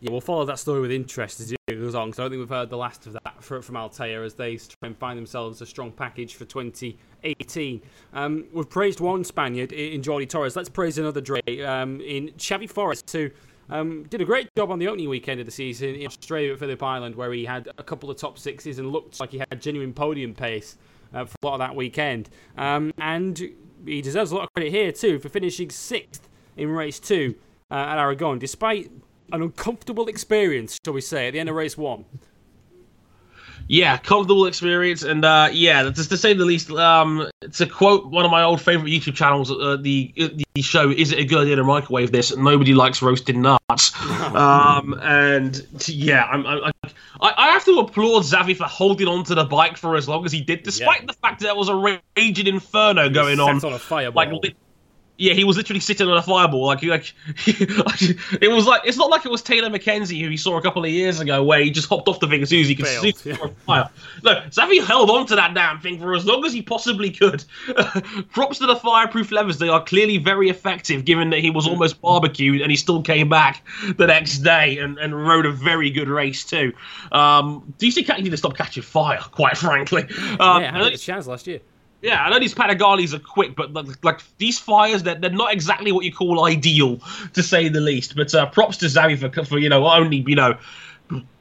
yeah, we'll follow that story with interest as it goes on. Because I don't think we've heard the last of that fr- from Althea as they try and find themselves a strong package for 2018. Um, we've praised one Spaniard in Jordi Torres. Let's praise another Dre um, in Xavi Forés, who um, did a great job on the opening weekend of the season in Australia at Phillip Island, where he had a couple of top sixes and looked like he had genuine podium pace uh, for a lot of that weekend. Um, and he deserves a lot of credit here too for finishing sixth in race two uh, at Aragon, despite an uncomfortable experience, shall we say, at the end of race one. Yeah, comfortable experience, and uh, yeah, just to say the least. Um, to quote one of my old favorite YouTube channels, uh, the the show "Is it a good idea to microwave this?" Nobody likes roasted nuts, um, and yeah, I'm, I'm, I I have to applaud Xavi for holding on to the bike for as long as he did, despite Yeah. the fact that there was a raging inferno going on. On a fireball. Like, li- yeah, he was literally sitting on a fireball. Like, like it was like it's not like it was Taylor Mackenzie who he saw a couple of years ago, where he just hopped off the thing as soon as he could Failed, see yeah. fire. No, Xavi held on to that damn thing for as long as he possibly could. Props to the fireproof levers; they are clearly very effective, given that he was almost barbecued and he still came back the next day and, and rode a very good race too. Um, DC needed to stop catching fire, quite frankly. Um, yeah, had a chance last year. Yeah, I know these Panigales are quick, but like, like these fires, they're, they're not exactly what you call ideal, to say the least. But uh, props to Xavi for, for you know only you know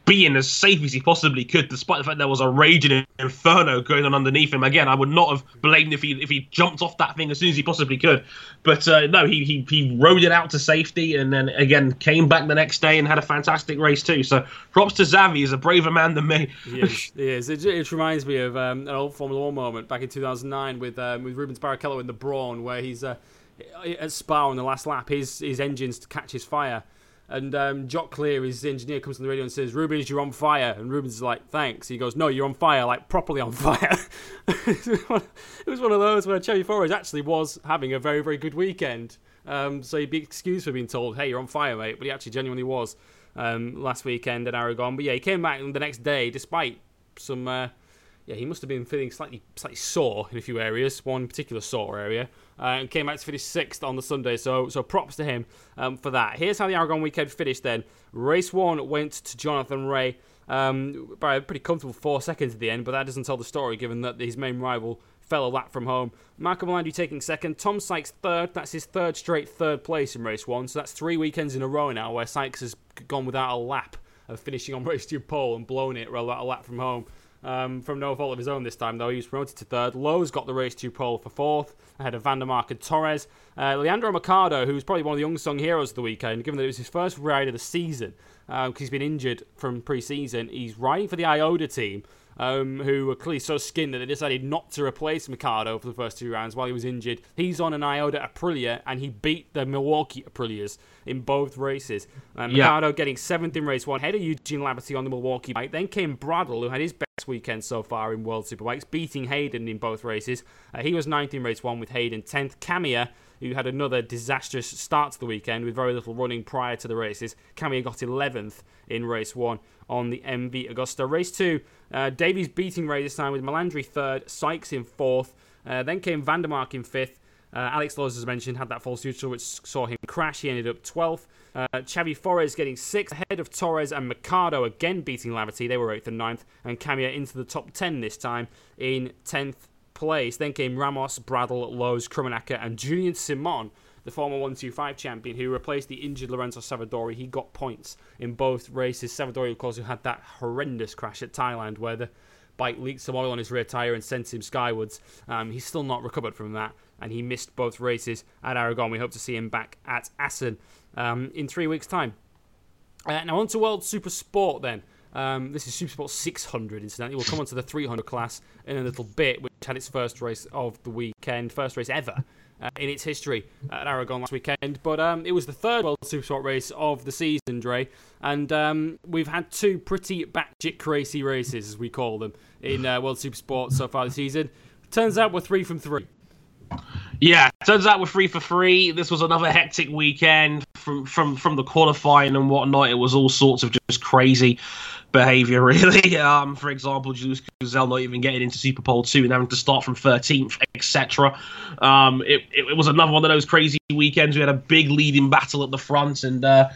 being as safe as he possibly could, despite the fact there was a raging inferno going on underneath him. Again, I would not have blamed if he if he jumped off that thing as soon as he possibly could. But uh, no, he, he he rode it out to safety, and then again came back the next day and had a fantastic race too. So props to Xavi, he's a braver man than me. He. He is. It, it reminds me of um, an old Formula One moment back in 2009 with um, with Rubens Barrichello in the Brawn, where he's uh, at Spa on the last lap, his his engines catches fire. And um, Jock Clear, his engineer, comes on the radio and says, "Rubens, you're on fire." And Rubens is like, "Thanks." He goes, "No, you're on fire, like properly on fire." it was one of those where Xavi Forés actually was having a very, very good weekend. Um, so he'd be excused for being told, "Hey, you're on fire, mate," but he actually genuinely was um, last weekend at Aragon. But yeah, he came back the next day despite some. Uh, yeah, he must have been feeling slightly slightly sore in a few areas, one particular sore area, uh, and came out to finish sixth on the Sunday. So so props to him um, for that. Here's how the Aragon weekend finished. Then race one went to Jonathan Rea um, by a pretty comfortable four seconds at the end, but that doesn't tell the story given that his main rival fell a lap from home. Marco Melandri taking second, Tom Sykes third. That's his third straight third place in race one. So that's three weekends in a row now where Sykes has gone without a lap of finishing on race two pole and blown it a lap from home. Um, from no fault of his own this time, though. He was promoted to third. Lowes got the race to pole for fourth, ahead of van der Mark and Torres. Uh, Leandro Mercado, who's probably one of the unsung heroes of the weekend, given that it was his first ride of the season, because um, he's been injured from pre season. He's riding for the Ioda team, um, who were clearly so skinned that they decided not to replace Mercado for the first two rounds while he was injured. He's on an Ioda Aprilia, and he beat the Milwaukee Aprilias in both races. Um, yeah. Mercado getting seventh in race one, ahead of Eugene Laverty on the Milwaukee bike. Then came Bradl, who had his best weekend so far in World Superbikes, beating Hayden in both races. Uh, he was ninth in race one with Hayden 10th. Camier who had another disastrous start to the weekend with very little running prior to the races. Camier got 11th in race one on the MV Agusta. Race two, uh, Davies beating Rea this time with Melandri third, Sykes in fourth. Uh, then came van der Mark in fifth. Uh, Alex Lowes, as mentioned, had that false neutral which saw him crash. He ended up 12th. Uh, Xavi Forés getting 6th, ahead of Torres and Mercado again beating Laverty. They were 8th and 9th. And Camier into the top 10 this time in 10th place. Then came Ramos, Bradl, Lowes, Krummenacher, and Julian Simon, the former 125 champion, who replaced the injured Lorenzo Savadori. He got points in both races. Savadori, of course, who had that horrendous crash at Thailand where the bike leaked some oil on his rear tyre and sent him skywards. Um, he's still not recovered from that, and he missed both races at Aragon. We hope to see him back at Assen um, in three weeks' time. Uh, now, on to World Super Sport then. Um, this is Super Sport 600, incidentally. We'll come on to the 300 class in a little bit, which had its first race of the weekend, first race ever uh, in its history at Aragon last weekend. But um, it was the third World Super Sport race of the season, Dre. And um, we've had two pretty batshit crazy races, as we call them, in uh, World Super Sport so far this season. Turns out we're three from three. Yeah, turns out we're three for three. This was another hectic weekend from from from the qualifying and whatnot. It was all sorts of just crazy behavior, really. Um, for example, Jules Cluzel not even getting into Super Pole 2 and having to start from 13th, etc. Um, it, it, it, was another one of those crazy weekends. We had a big leading battle at the front and, uh,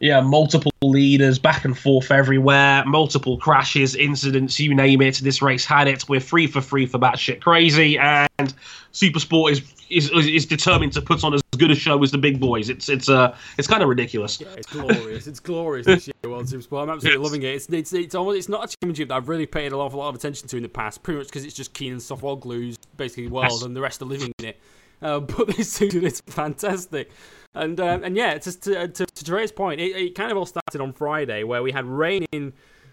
yeah, multiple leaders back and forth everywhere, multiple crashes, incidents, you name it. This race had it. We're free for free for batshit crazy, and Super Sport is is is determined to put on as good a show as the big boys. It's it's uh it's kind of ridiculous. Yeah, it's glorious. it's glorious this year, World Super Sport. I'm absolutely yes. loving it. It's it's it's almost it's not a championship that I've really paid an awful lot of attention to in the past, pretty much because it's just Keenan Sofuoglu's basically world, yes. and the rest are living in it. Uh, but this season it's fantastic. And um, and yeah, to to, to, to Dre's point, it, it kind of all started on Friday where we had rain in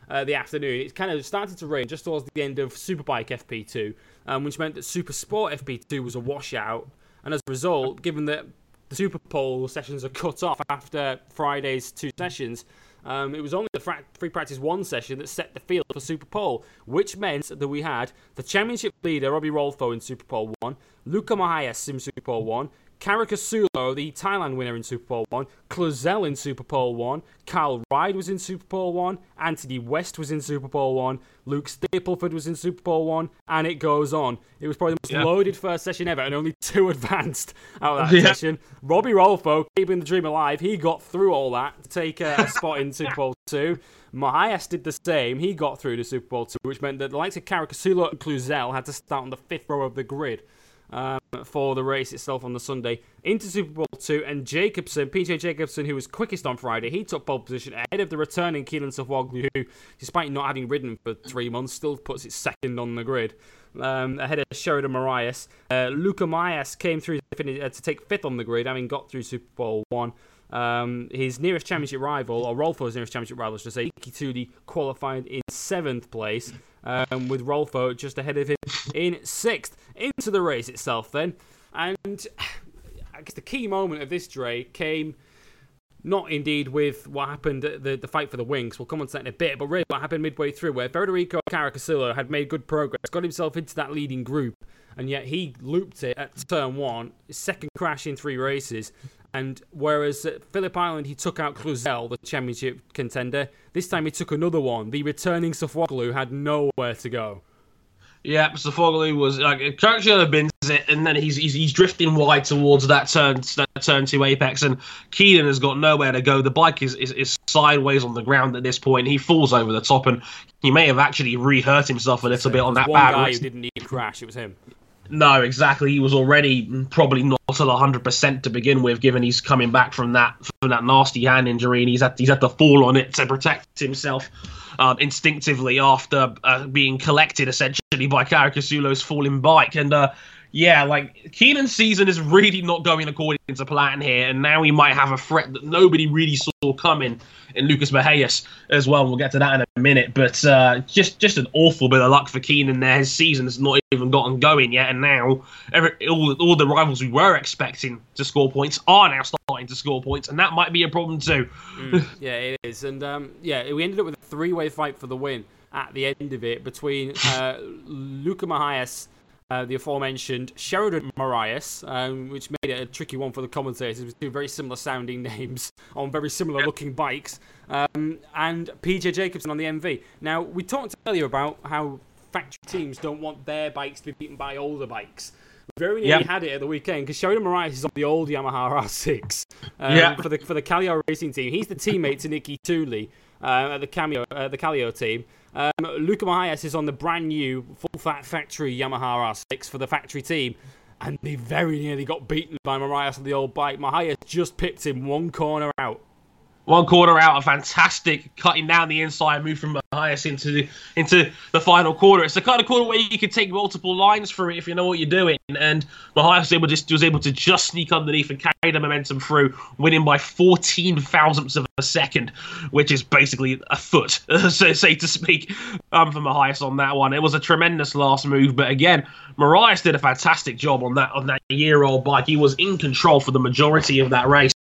uh, the afternoon. It kind of started to rain just towards the end of Superbike FP2, um, which meant that Super Sport FP2 was a washout. And as a result, given that the Super Pole sessions are cut off after Friday's two sessions, um, it was only the free practice one session that set the field for Super Pole, which meant that we had the championship leader Robbie Rolfo in Super Pole 1, Luca Mahias in Super Pole 1, Caricasulo, the Thailand winner in Super Pole 1, Cluzel in Super Pole 1, Kyle Ryde was in Super Pole 1, Anthony West was in Super Pole 1, Luke Stapleford was in Super Pole 1, and it goes on. It was probably the most yeah. loaded first session ever, and only two advanced out of that yeah. session. Robbie Rolfo, keeping the dream alive, he got through all that to take a, a spot in Super Pole 2. Mahias did the same. He got through to Super Pole 2, which meant that the likes of Caricasulo and Cluzel had to start on the fifth row of the grid um, for the race itself on the Sunday into Super Pole 2. And Jacobsen, PJ Jacobsen, who was quickest on Friday, he took pole position ahead of the returning Kenan Sofuoglu, who, despite not having ridden for three months, still puts it second on the grid. Um, ahead of Sheridan Morais. Uh, Luca Mahias came through to, finish, uh, to take fifth on the grid, having got through Super Pole 1. Um, his nearest championship rival, or Rolfo's nearest championship rival, should I say, Iki qualified in seventh place um, with Rolfo just ahead of him in sixth. Into the race itself, then. And I guess the key moment of this, Dre, came not indeed with what happened at the, the fight for the wings. We'll come on to that in a bit, but really what happened midway through, where Federico Caricasulo had made good progress, got himself into that leading group, and yet he looped it at turn one, second crash in three races, and whereas at Phillip Island he took out Cluzel, the championship contender, this time he took another one. The returning Sofuoglu had nowhere to go. Yeah, Sofuoglu was like Kirkshire bins it, and then he's, he's he's drifting wide towards that turn that turn two apex, and Keenan has got nowhere to go. The bike is, is, is sideways on the ground at this point. He falls over the top, and he may have actually re-hurt himself a little so bit on that one bad. guy who didn't need to crash. It was him. No, exactly. He was already probably not at 100% to begin with, given he's coming back from that from that nasty hand injury, and he's had he's had to fall on it to protect himself um, instinctively after uh, being collected essentially by Caricasulo's falling bike. And uh, yeah, like Keenan's season is really not going according to plan here, and now he might have a threat that nobody really saw coming in Lucas Mahias as well. We'll get to that in a minute, but uh, just just an awful bit of luck for Keenan there. His season has not even gotten going yet, and now every, all, all the rivals we were expecting to score points are now starting to score points, and that might be a problem too. Mm, yeah, it is, and um, yeah, we ended up with a three-way fight for the win at the end of it between uh, Luca Mahias uh, the aforementioned Sheridan Morais, um, which made it a tricky one for the commentators with two very similar sounding names on very similar looking bikes, um, and PJ Jacobsen on the MV. Now, we talked earlier about how factory teams don't want their bikes to be beaten by older bikes. Very nearly yep. had it at the weekend because Sheridan Morais is on the old Yamaha R6 um, yeah. for the for the Kallio Racing team. He's the teammate to Niki Tuuli uh, at the Cameo, uh, the Kallio team. Um, Luca Mahias is on the brand new full fat factory Yamaha R6 for the factory team. And they very nearly got beaten by Morais on the old bike. Mahias just pipped him one corner out one quarter out, a fantastic cutting down the inside move from Mahias into the, into the final quarter. It's the kind of quarter where you can take multiple lines for it if you know what you're doing. And Mahias was able, just, was able to just sneak underneath and carry the momentum through, winning by 14 thousandths of a second, which is basically a foot, so say to speak, um, for Mahias on that one. It was a tremendous last move, but again, Morais did a fantastic job on that on that year-old bike. He was in control for the majority of that race.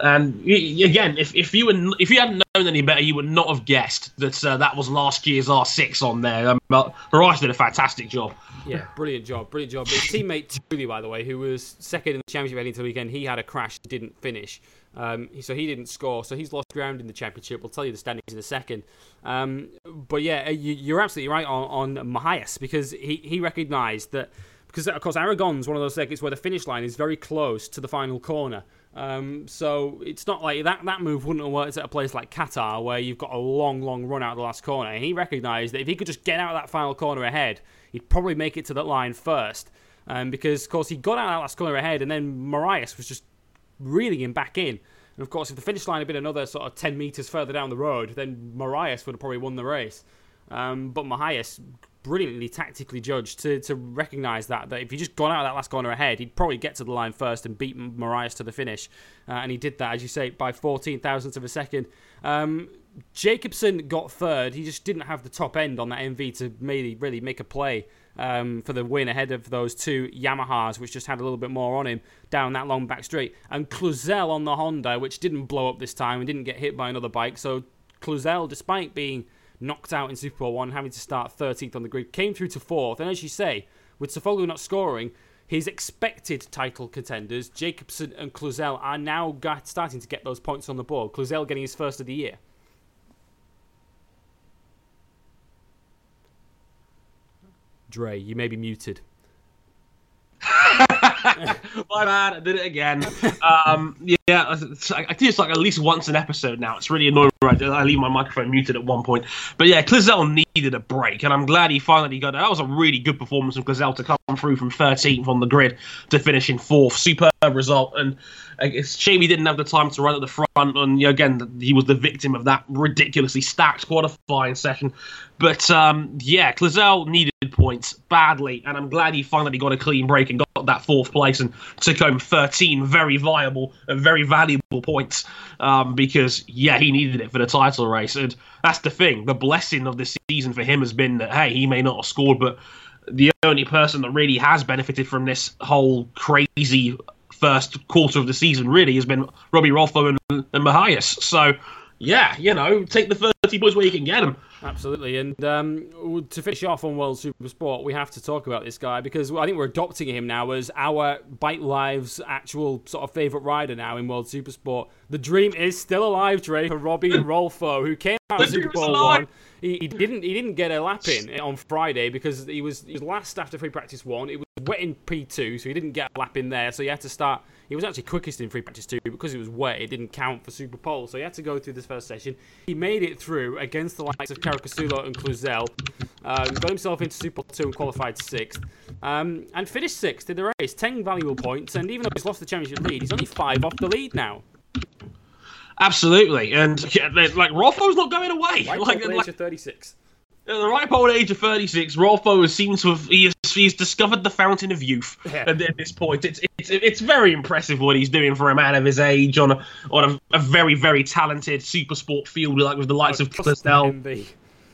And again, if, if you were, if you hadn't known any better, you would not have guessed that uh, that was last year's R6 on there. Um, but Morais did a fantastic job. Yeah, brilliant job, brilliant job. His teammate Tuuli, by the way, who was second in the championship heading into the weekend, he had a crash, didn't finish. Um, so he didn't score, so he's lost ground in the championship. We'll tell you the standings in a second. Um, but yeah, uh, you, are absolutely right on, on Mahias because he, he recognised that because of course Aragon's one of those circuits where the finish line is very close to the final corner. Um, so it's not like that. That move wouldn't have worked at a place like Qatar, where you've got a long, long run out of the last corner. And he recognised that if he could just get out of that final corner ahead, he'd probably make it to that line first. Um, because of course he got out of that last corner ahead, and then Morais was just reeling him back in. And of course, if the finish line had been another sort of 10 metres further down the road, then Morais would have probably won the race. Um, but Mahias brilliantly tactically judged to, to recognise that that if he just gone out of that last corner ahead, he'd probably get to the line first and beat Morais to the finish. Uh, and he did that, as you say, by 14 thousandths of a second. Um, Jacobsen got third. He just didn't have the top end on that MV to really, really make a play um, for the win ahead of those two Yamahas, which just had a little bit more on him down that long back straight. And Cluzel on the Honda, which didn't blow up this time and didn't get hit by another bike. So Cluzel, despite being knocked out in Super Pole 1, having to start 13th on the grid, came through to 4th. And as you say, with Sofuoglu not scoring, his expected title contenders, Jacobsen and Cluzel, are now starting to get those points on the board. Cluzel getting his first of the year. Dre, you may be muted. My bad, I did it again. Um, yeah, I do this like at least once an episode now. It's really annoying. Right, I leave my microphone muted at one point. But yeah, Cluzel needed a break, and I'm glad he finally got it. That was a really good performance from Cluzel to come through from 13th on the grid to finish in fourth. Superb result, and it's shame he didn't have the time to run at the front. And again, he was the victim of that ridiculously stacked qualifying session. But um, yeah, Cluzel needed points badly, and I'm glad he finally got a clean break and got that fourth place and took home 13 very viable and very valuable points um, because yeah, he needed it for the title race. And that's the thing. The blessing of this season for him has been that hey, he may not have scored, but the only person that really has benefited from this whole crazy first quarter of the season really has been Robbie Rolfo and, and Mahias. So, yeah, you know, take the 30 points where you can get them. Absolutely. And um, to finish off on World Super Sport, we have to talk about this guy because I think we're adopting him now as our Bike Live's actual sort of favourite rider now in World Super Sport. The dream is still alive, Dre, for Robbie Rolfo, who came out of Super Pole 1 he, he, didn't he didn't get a lap in on Friday because he was he was last after free practice one. It was wet in P two, so he didn't get a lap in there. So he had to start. He was actually quickest in free practice two because it was wet. It didn't count for Super Pole, so he had to go through this first session. He made it through against the likes of Caricasulo and Cluzel. Um, got himself into Super 2 and qualified sixth. Um, and finished sixth in the race. 10 valuable points. And even though he's lost the championship lead, he's only five off the lead now. Absolutely, and yeah, like Rolfo's not going away. Right like, at the age of 36. at the ripe old age of 36, Rolfo seems to have he he's discovered the fountain of youth. Yeah. At, at this point, it's, it's it's very impressive what he's doing for a man of his age on a on a, a very very talented super sport field like with the likes of Clisnell. MV.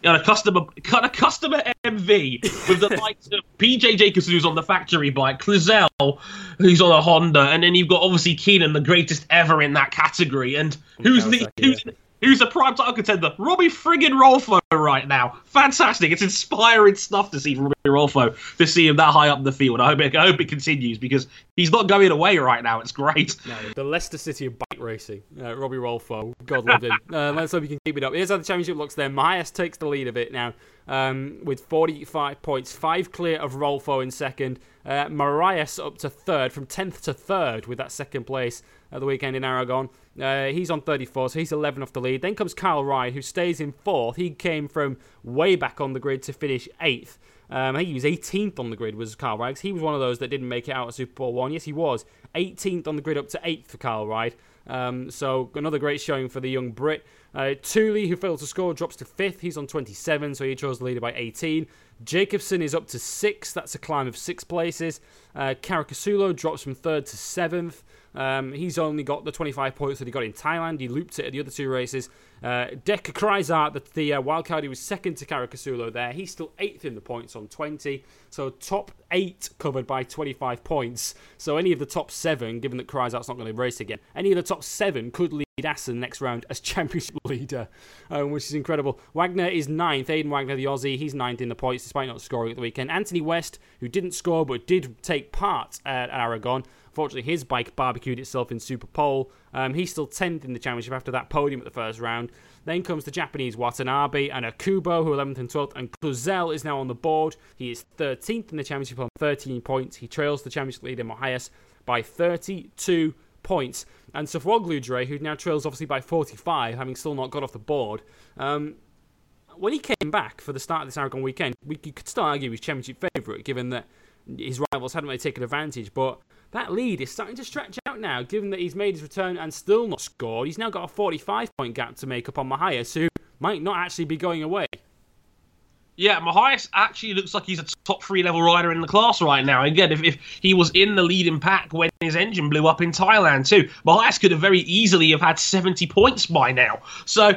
and a customer cut a customer MV with the likes of PJ Jacobsen who's on the factory bike, Cluzel who's on a Honda, and then you've got obviously Keenan, the greatest ever in that category, and who's the who's who's a prime title contender? Robbie friggin' Rolfo right now. Fantastic! It's inspiring stuff to see Robbie Rolfo to see him that high up in the field. I hope it, I hope it continues because he's not going away right now. It's great. No, the Leicester City of bike racing. Uh, Robbie Rolfo, God love him. Uh, let's hope he can keep it up. Here's how the championship looks then. Mahias takes the lead of it now um, with 45 points, five clear of Rolfo in second. Uh, Morais up to third, from 10th to third with that second place at the weekend in Aragon. Uh, he's on 34, so he's 11 off the lead. Then comes Kyle Ryde, who stays in fourth. He came from way back on the grid to finish eighth. Um, I think he was 18th on the grid, was Carl Rags. He was one of those that didn't make it out at Super Pole 1. Yes, he was. 18th on the grid up to 8th for Kyle Ryde. Um, so another great showing for the young Brit. Uh, who failed to score, drops to 5th. He's on 27, so he chose the leader by 18. Jacobsen is up to 6th. That's a climb of 6 places. Uh, Caricasulo drops from 3rd to 7th. Um, he's only got the 25 points that he got in Thailand. He looped it at the other two races. Uh, Decha Kraisart, the, the uh, wildcard, he was second to Caricasulo there. He's still eighth in the points on 20. So top eight covered by 25 points. So any of the top seven, given that cries Kraisart's not going to race again, any of the top seven could lead Assen next round as championship leader, um, which is incredible. Wagner is ninth. Aiden Wagner, the Aussie, he's ninth in the points despite not scoring at the weekend. Anthony West, who didn't score but did take part at Aragon, Fortunately, his bike barbecued itself in Super Pole. Um, he's still 10th in the championship after that podium at the first round. Then comes the Japanese Watanabe and Okubo, who are 11th and 12th. And Cluzel is now on the board. He is 13th in the championship on 13 points. He trails the championship leader Mahias by 32 points. And Sofuoglu Dre, who now trails obviously by 45, having still not got off the board. Um, when he came back for the start of this Aragon weekend, we could still argue he's championship favourite, given that his rivals hadn't really taken advantage. But that lead is starting to stretch out now, given that he's made his return and still not scored. He's now got a 45 point gap to make up on Mahias, who might not actually be going away. Yeah, Mahias actually looks like he's a top three level rider in the class right now. Again, if, if he was in the leading pack when his engine blew up in Thailand too, Mahias could have very easily have had 70 points by now. So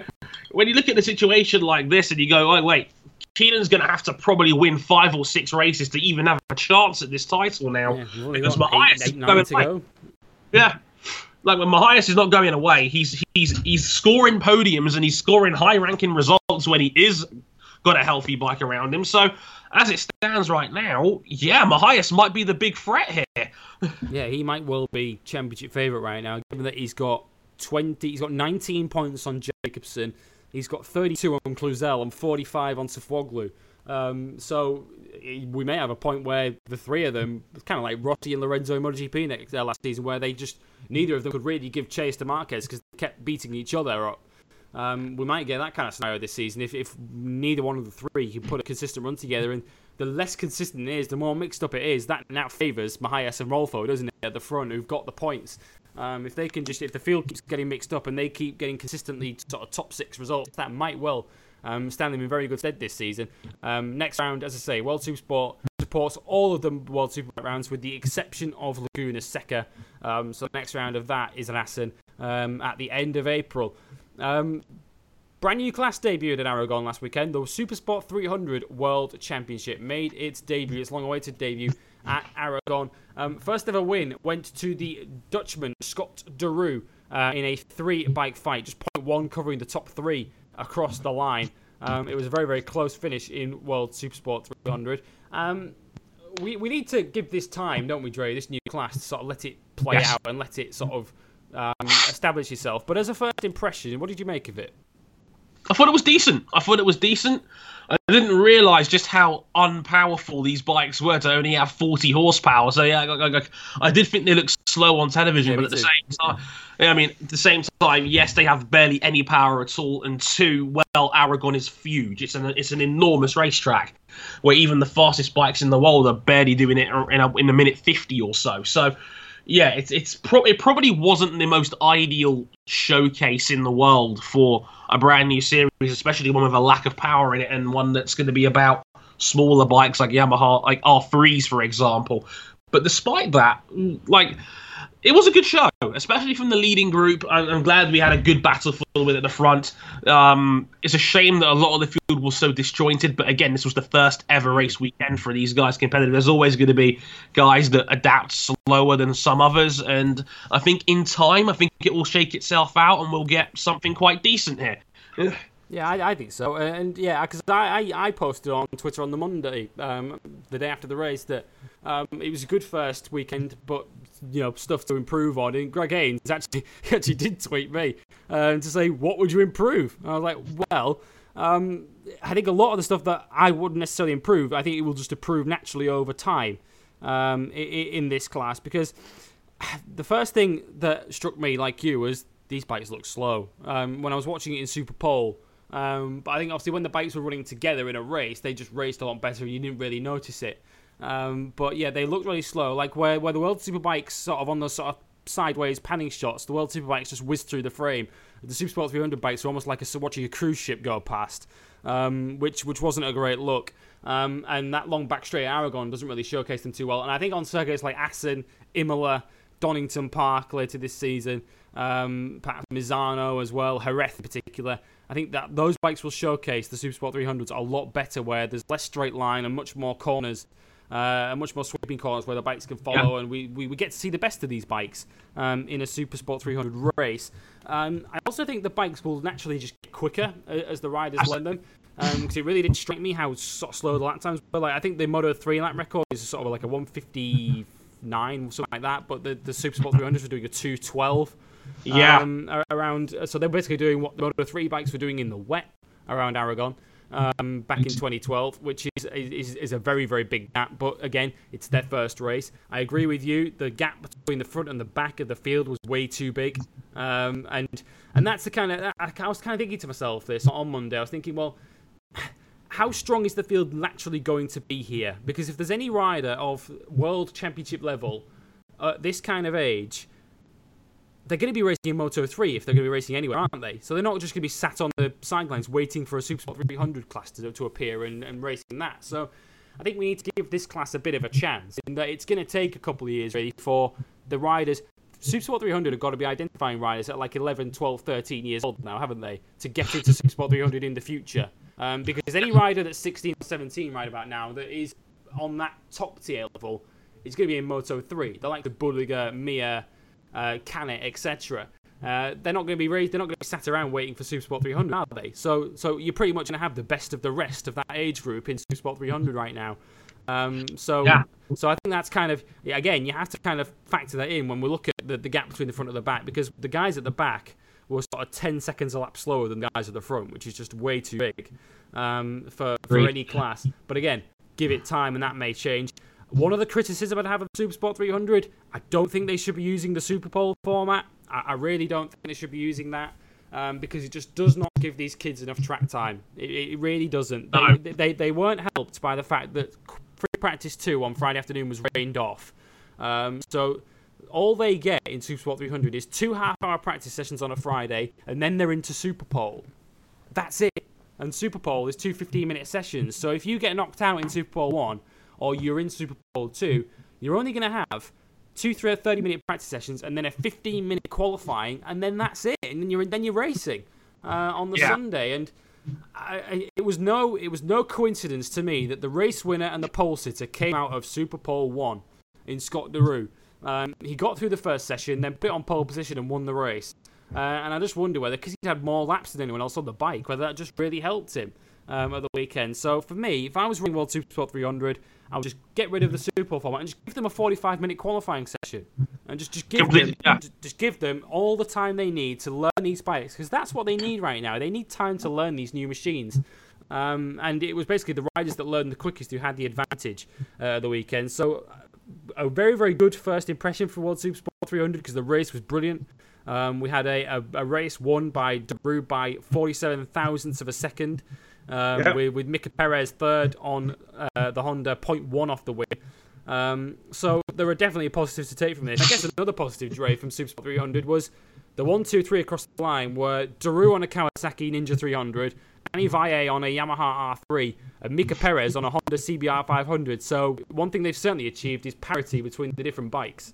when you look at the situation like this and you go, oh, wait, Keenan's going to have to probably win five or six races to even have a chance at this title now. Yeah, because Mahias is going to away. go. Yeah. Like when Mahias is not going away, he's he's he's scoring podiums and he's scoring high ranking results when he is got a healthy bike around him. So as it stands right now, yeah, Mahias might be the big threat here. Yeah, he might well be championship favourite right now, given that he's got 20, he's got 19 points on Jacobsen, he's got 32 on Cluzel and 45 on Sofuoglu. Um, so we may have a point where the three of them, kind of like Rossi and Lorenzo in MotoGP next, uh, last season, where they just neither of them could really give chase to Marquez because they kept beating each other up. Um, we might get that kind of scenario this season if, if neither one of the three can put a consistent run together. And the less consistent it is, the more mixed up it is. That now favours Mahias and Rolfo, doesn't it, at the front, who've got the points. Um, if they can just, if the field keeps getting mixed up and they keep getting consistently sort of top six results, that might well um, stand them in very good stead this season. Um, next round, as I say, World Super Sport supports all of the World Super rounds with the exception of Laguna Seca. Um, so the next round of that is an Assen um, at the end of April. Um, brand new class debuted at Aragon last weekend. The Super Sport 300 World Championship made its debut, its long awaited debut at Aragon. Um, first ever win went to the Dutchman Scott Deroue uh, in a three bike fight, just point one covering the top three across the line. Um, it was a very, very close finish in World Super Sport 300. Um, we, we need to give this time, don't we, Dre, this new class, to sort of let it play Yes. out and let it sort of um, establish itself. But as a first impression, what did you make of it? I thought it was decent. I thought it was decent. I didn't realise just how unpowerful these bikes were to only have 40 horsepower. So yeah, I, I, I did think they looked slow on television, Yeah, but at the too. same time, yeah, I mean, at the same time, yes, they have barely any power at all. And two, well, Aragon is huge. It's an it's an enormous racetrack where even the fastest bikes in the world are barely doing it in a, in a minute 50 or so. So yeah, it's it's pro- it probably wasn't the most ideal showcase in the world for a brand new series, especially one with a lack of power in it and one that's going to be about smaller bikes like Yamaha, like R3s, for example. But despite that, like it was a good show, especially from the leading group. I'm, I'm glad we had a good battlefield with at the front. Um, it's a shame that a lot of the field was so disjointed, but again, this was the first ever race weekend for these guys competitive. There's always going to be guys that adapt slower than some others, and I think in time, I think it will shake itself out, and we'll get something quite decent here. Yeah, I, I think so. Uh, And yeah, because I, I, I posted on Twitter on the Monday, um, the day after the race, that um, it was a good first weekend, but you know stuff to improve on. And Greg Haynes actually actually did tweet me um, to say, "What would you improve?" And I was like, "Well." Um, I think a lot of the stuff that I wouldn't necessarily improve, I think it will just improve naturally over time um, in this class because the first thing that struck me, like you, was these bikes look slow. Um, when I was watching it in Super Pole, um, but I think obviously when the bikes were running together in a race, they just raced a lot better. and You didn't really notice it. Um, but yeah, they looked really slow. Like where where the World Superbikes sort of on those sort of sideways panning shots, the World Superbikes just whizzed through the frame. The Super Supersport 300 bikes were almost like a, watching a cruise ship go past, um, which which wasn't a great look. Um, and that long back straight Aragon doesn't really showcase them too well. And I think on circuits like Assen, Imola, Donington Park later this season, um, perhaps Misano as well, Jerez in particular. I think that those bikes will showcase the Supersport 300s a lot better, where there's less straight line and much more corners, uh, and much more sweeping corners where the bikes can follow, and we, we, we get to see the best of these bikes um, in a Super Sport 300 race. Um, I also think the bikes will naturally just get quicker uh, as the riders learn them. Because it really did strike me how sort of slow the lap times were. Like I think the Moto 3 lap record is sort of like a 159, something like that. But the the Supersport 300s were doing a 212. Yeah. Um, around so they're basically doing what the Moto 3 bikes were doing in the wet around Aragon. Um, back in 2012, which is, is is a very very big gap. But again, it's their first race. I agree with you. The gap between the front and the back of the field was way too big, um, and and that's the kind of I, I was kind of thinking to myself this on Monday. I was thinking, well, how strong is the field naturally going to be here? Because if there's any rider of world championship level at this kind of age, they're going to be racing in Moto 3 if they're going to be racing anywhere, aren't they? So they're not just going to be sat on the sidelines waiting for a Supersport 300 class to, to appear and, and racing that. So I think we need to give this class a bit of a chance in that it's going to take a couple of years really for the riders. Supersport 300 have got to be identifying riders at like 11, 12, 13 years old now, haven't they? To get into Supersport 300 in the future. Um, because any rider that's 16 17 right about now that is on that top tier level is going to be in Moto 3. They're like the Bulega, Mia, uh, Canet, etc. Uh, they're not going to be raised. They're not going to be sat around waiting for Supersport 300, are they? So, so you're pretty much going to have the best of the rest of that age group in Supersport 300 right now. Um, so, Yeah. so I think that's kind of again, you have to kind of factor that in when we look at the, the gap between the front and the back because the guys at the back were sort of 10 seconds a lap slower than the guys at the front, which is just way too big um, for for any class. But again, give it time, and that may change. One of the criticism I'd have of Supersport 300, I don't think they should be using the Super Pole format. I, I really don't think they should be using that um, because it just does not give these kids enough track time. It, it really doesn't. They, No. they, they weren't helped by the fact that free practice two on Friday afternoon was rained off. Um, so all they get in Supersport 300 is two half-hour practice sessions on a Friday, and then they're into Super Pole. That's it. And Super Pole is two 15 minute sessions. So if you get knocked out in Super Pole 1 or you're in Super Pole 2, you're only going to have two 30 minute practice sessions and then a 15 minute qualifying, and then that's it. And then you're, then you're racing uh, on the Yeah. Sunday. And I, it was no it was no coincidence to me that the race winner and the pole sitter came out of Super Pole 1 in Scott Deroue. Um, he got through the first session, then put on pole position and won the race. Uh, and I just wonder whether, because he'd had more laps than anyone else on the bike, whether that just really helped him. Um, at the weekend. So for me, if I was running World Supersport 300, I would just get rid of the Super format and just give them a 45 minute qualifying session, and just just give Completely, them yeah. just- just give them all the time they need to learn these bikes because that's what they need right now. They need time to learn these new machines. Um, and it was basically the riders that learned the quickest who had the advantage uh, the weekend. So a very very good first impression for World Supersport 300 because the race was brilliant. Um, we had a, a, a race won by Deroue by 47 thousandths of a second, um, Yep. with, with Mika Perez third on uh, the Honda, 0.1 off the win. Um, so there are definitely positives to take from this. I guess another positive, Dre, from Supersport 300 was the one, two, three across the line were Deroue on a Kawasaki Ninja 300, Danny Valle on a Yamaha R3, and Mika Perez on a Honda CBR 500. So one thing they've certainly achieved is parity between the different bikes.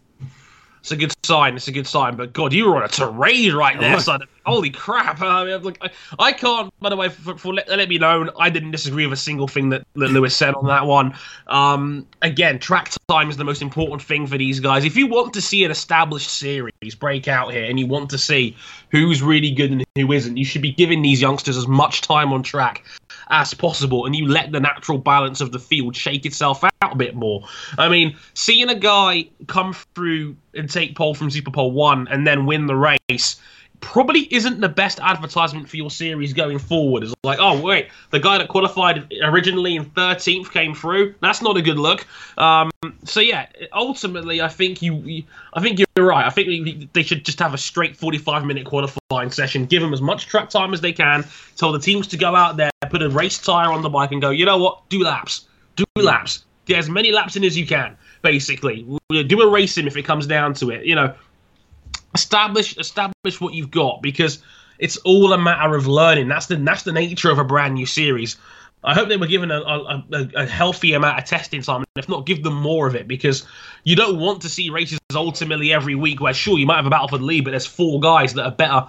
It's a good sign. It's a good sign. But God, you were on a terrain right there, son. Holy crap! I mean, like, I, I can't. By the way, for, for let, let me know, I didn't disagree with a single thing that, that Lewis said on that one. Um, again, track time is the most important thing for these guys. If you want to see an established series break out here, and you want to see who's really good and who isn't, you should be giving these youngsters as much time on track as possible, and you let the natural balance of the field shake itself out a bit more. I mean, seeing a guy come through and take pole from Super Pole one and then win the race probably isn't the best advertisement for your series going forward. It's like, oh wait, the guy that qualified originally in 13th came through. That's not a good look. Um, so yeah, ultimately, I think you, you I think you're right. I think they should just have a straight 45 minute qualifying session. Give them as much track time as they can. Tell the teams to go out there, put a race tire on the bike, and go. You know what? Do laps. Do laps. Get as many laps in as you can. Basically, do a race sim if it comes down to it. You know, establish establish what you've got because it's all a matter of learning. That's the that's the nature of a brand new series. I hope they were given a, a, a, healthy amount of testing time, and if not, give them more of it because you don't want to see races ultimately every week where sure you might have a battle for the lead, but there's four guys that are better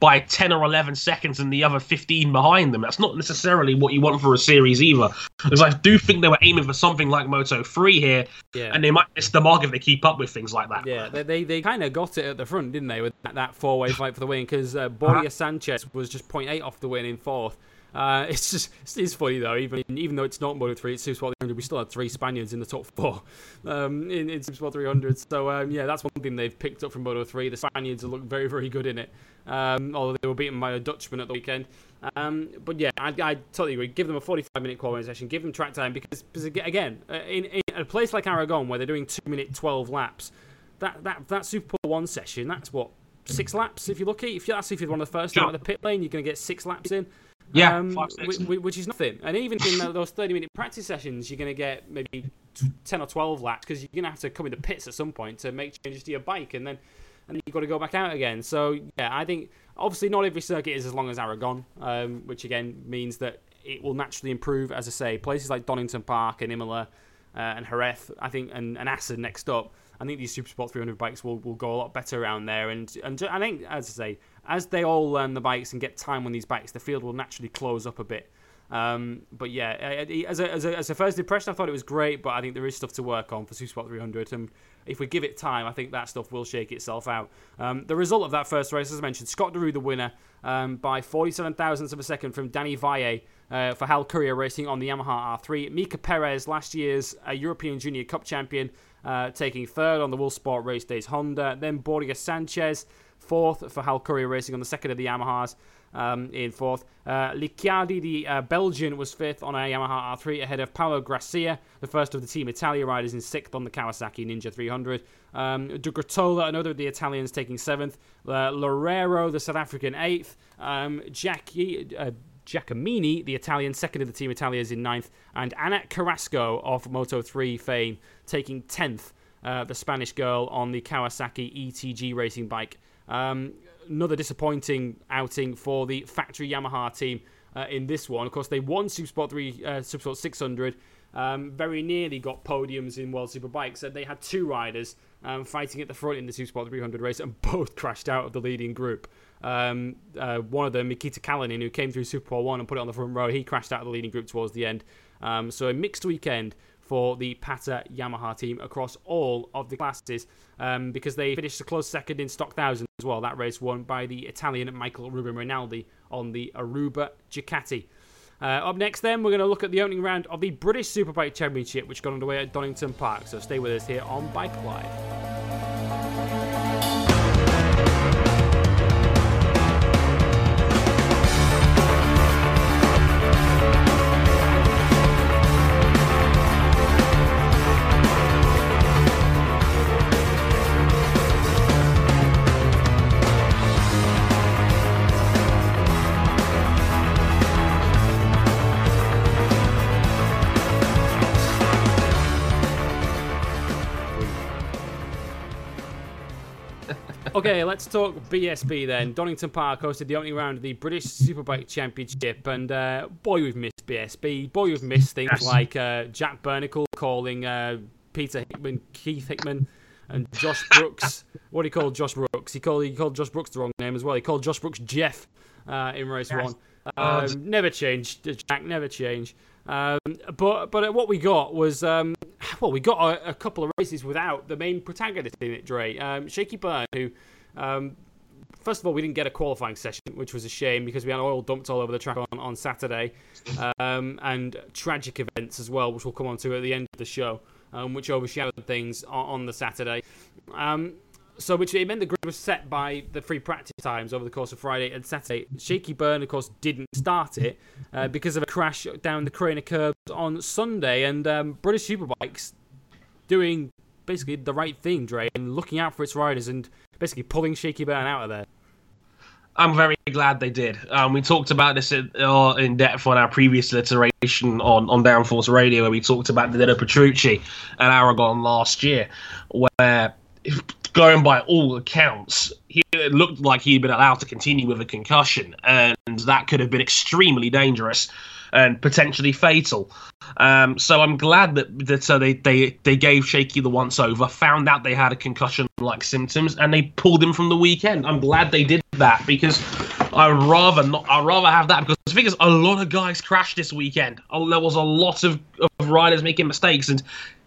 by 10 or 11 seconds and the other 15 behind them. That's not necessarily what you want for a series either. Because I do think they were aiming for something like Moto 3 here, Yeah. and they might miss the mark if they keep up with things like that. Yeah, they they, they kind of got it at the front, didn't they, with that, that four way fight for the win? Because uh, Borja Sanchez was just 0.8 off the win in fourth. Uh, it's just it's, it's funny though, even even though it's not Moto 3, it's Super Sport 300, we still had three Spaniards in the top four um, in, in Super Sport 300. So um, yeah, that's one thing they've picked up from Moto 3. The Spaniards look very very good in it, um, although they were beaten by a Dutchman at the weekend. Um, but yeah, I, I totally agree. Give them a 45 minute qualifying session, give them track time because, because again, uh, in, in a place like Aragon where they're doing two minute 12 laps, that that that Superpole one session, that's what six laps if you're lucky. If you that's if you're one of the first Sure. out of the pit lane, you're going to get six laps in. Yeah, um, five, six. whi- whi- which is nothing. And even in those 30 minute practice sessions, you're going to get maybe 10 or 12 laps because you're going to have to come in the pits at some point to make changes to your bike, and then and then you've got to go back out again. So yeah, I think obviously not every circuit is as long as Aragon, um, which again means that it will naturally improve. As I say, places like Donington Park and Imola uh, and Jerez, I think, and, and Assen next up. I think these Super Sport 300 bikes will, will go a lot better around there. And and I think, as I say, as they all learn the bikes and get time on these bikes, the field will naturally close up a bit. Um, but yeah, as a, as, a, as a first impression, I thought it was great, but I think there is stuff to work on for Super Sport 300. And if we give it time, I think that stuff will shake itself out. Um, the result of that first race, as I mentioned, Scott Deroue the winner um, by 47 thousandths of a second from Danny Valle uh, for Hal Courier Racing on the Yamaha R3. Mika Perez, last year's uh, European Junior Cup champion, uh, taking third on the World Sport Race Days Honda. Then Borja Sanchez, fourth for Hal Courier Racing on the second of the Yamahas. Um, in fourth, uh, Licciardi, the uh, Belgian, was fifth on a Yamaha R3 ahead of Paolo Gracia, the first of the Team Italia riders, in sixth on the Kawasaki Ninja 300. Um, De another of the Italians, taking seventh. Uh, Loureiro, the South African, eighth. Um, Jackie, uh, Giacomini, the Italian, second of the Team Italias in ninth. And Ana Carrasco of Moto 3 fame, taking 10th, uh, the Spanish girl on the Kawasaki ETG racing bike. Um, another disappointing outing for the factory Yamaha team uh, in this one. Of course, they won Supersport 3, uh, Supersport 600. Um, very nearly got podiums in World Superbikes. And they had two riders um, fighting at the front in the Supersport 300 race, and both crashed out of the leading group. Um, uh, one of them, Nikita Kalinin, who came through Superpole 1 and put it on the front row, he crashed out of the leading group towards the end. Um, so a mixed weekend for the Pata Yamaha team across all of the classes um, because they finished a close second in Stock 1000 as well. That race won by the Italian Michael Ruben Rinaldi on the Aruba Ducati. Uh, up next, then, we're going to look at the opening round of the British Superbike Championship, which got underway at Donington Park. So stay with us here on Bike Live. Okay, let's talk BSB then. Donington Park hosted the opening round of the British Superbike Championship, and uh, boy, we've missed BSB. Boy, we've missed things Yes. like uh, Jack Burnicle calling uh, Peter Hickman, Keith Hickman, and Josh Brookes. what do he call Josh Brookes? He called he called Josh Brookes the wrong name as well. He called Josh Brookes Jeff uh, in race Yes. one. Oh, Um, never change, Jack. Never changed. Um, but but what we got was um, well, we got a, a couple of races without the main protagonist in it, Dre. Um, Shakey Byrne, who um, first of all we didn't get a qualifying session, which was a shame because we had oil dumped all over the track on, on Saturday, um, and tragic events as well, which we'll come on to at the end of the show, um, which overshadowed things on, on the Saturday. So, which it meant the grid was set by the free practice times over the course of Friday and Saturday. Shakey Byrne, of course, didn't start it uh, because of a crash down the Craner curves on Sunday. And um, British Superbikes doing basically the right thing, Dre, and looking out for its riders and basically pulling Shakey Byrne out of there. I'm very glad they did. Um, we talked about this in, uh, in depth on our previous iteration on, on Downforce Radio, where we talked about Danilo Petrucci and Aragon last year, where going by all accounts, he it looked like he'd been allowed to continue with a concussion, and that could have been extremely dangerous and potentially fatal. Um, so I'm glad that that uh, they, they they gave Shakey the once over, found out they had a concussion like symptoms, and they pulled him from the weekend. I'm glad they did that because I'd rather not. I'd rather have that because the thing is, a lot of guys crashed this weekend. Oh, there was a lot of, of riders making mistakes, and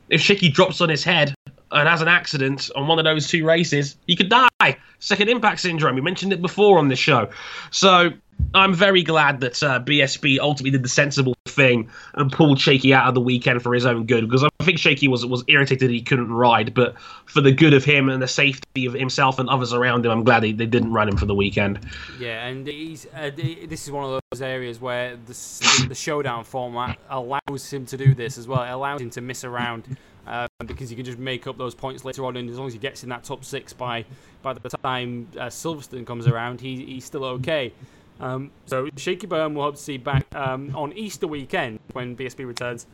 if Shakey drops on his head and has an accident on one of those two races, he could die. Second impact syndrome. We mentioned it before on this show. So I'm very glad that uh, BSB ultimately did the sensible thing and pulled Shakey out of the weekend for his own good because I think Shakey was was irritated that he couldn't ride, but for the good of him and the safety of himself and others around him, I'm glad they, they didn't run him for the weekend. Yeah, and he's uh, this is one of those areas where the, the showdown format allows him to do this as well. It allows him to miss around uh, because you can just make up those points later on, and as long as he gets in that top six by by the time uh, Silverstone comes around, he, he's still okay. Um, so Shakey Byrne will hope to see back um, on Easter weekend when BSB returns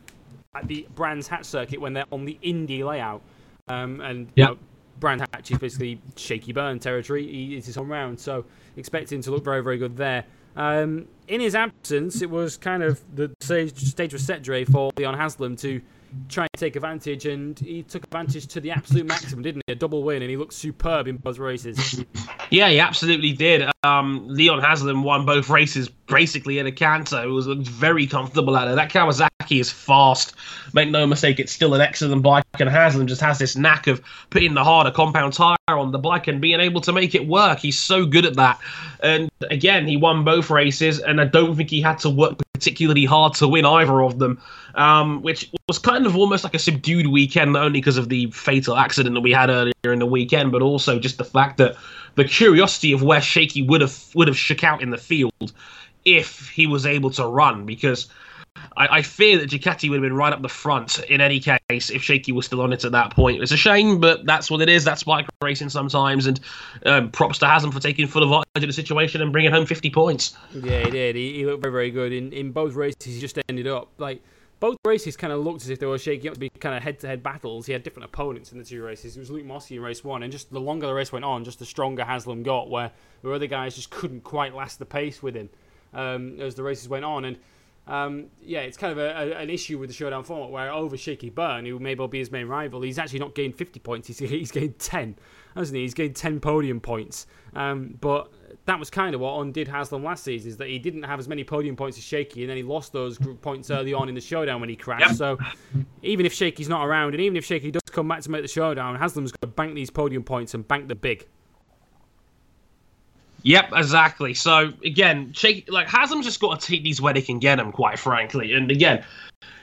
at the Brands Hatch circuit when they're on the Indy layout. Um, and you know, Brand Hatch is basically Shakey Byrne territory. He, it's his home round, so expect him to look very, very good there. Um, in his absence, it was kind of the stage, stage was set, Dre, for Leon Haslam to try and take advantage, and he took advantage to the absolute maximum, didn't he? A double win, and he looked superb in both races. Yeah, he absolutely did. Um, Leon Haslam won both races basically in a canter. It was very comfortable at it. That Kawasaki is fast. Make no mistake, it's still an excellent bike, and Haslam just has this knack of putting the harder compound tire on the bike and being able to make it work. He's so good at that. And again, he won both races, and I don't think he had to work particularly hard to win either of them, um, which was kind of almost like a subdued weekend, not only because of the fatal accident that we had earlier in the weekend, but also just the fact that the curiosity of where Shakey would have would have shook out in the field if he was able to run, because I, I fear that Ducati would have been right up the front in any case if Shakey was still on it at that point. It's a shame, but that's what it is. That's bike racing sometimes, and um, props to Haslam for taking full advantage of the situation and bringing home 50 points. Yeah, he did. He, he looked very, very good in, in both races. He just ended up like both races kind of looked as if they were shaking up to be kind of head-to-head battles. He had different opponents in the two races. It was Luke Mossey in race one, and just the longer the race went on, just the stronger Haslam got. Where where other guys just couldn't quite last the pace with him um, as the races went on, and. Um, yeah, it's kind of a, a, an issue with the showdown format where over Shakey Byrne, who may well be his main rival, he's actually not gained 50 points, he's, he's gained 10, hasn't he? He's gained 10 podium points. Um, but that was kind of what undid Haslam last season, is that he didn't have as many podium points as Shakey, and then he lost those points early on in the showdown when he crashed. Yep. So even if Shakey's not around, and even if Shakey does come back to make the showdown, Haslam's got to bank these podium points and bank the big. Yep, exactly. So again, like Haslam's just got to take these where they can get them, quite frankly. And again,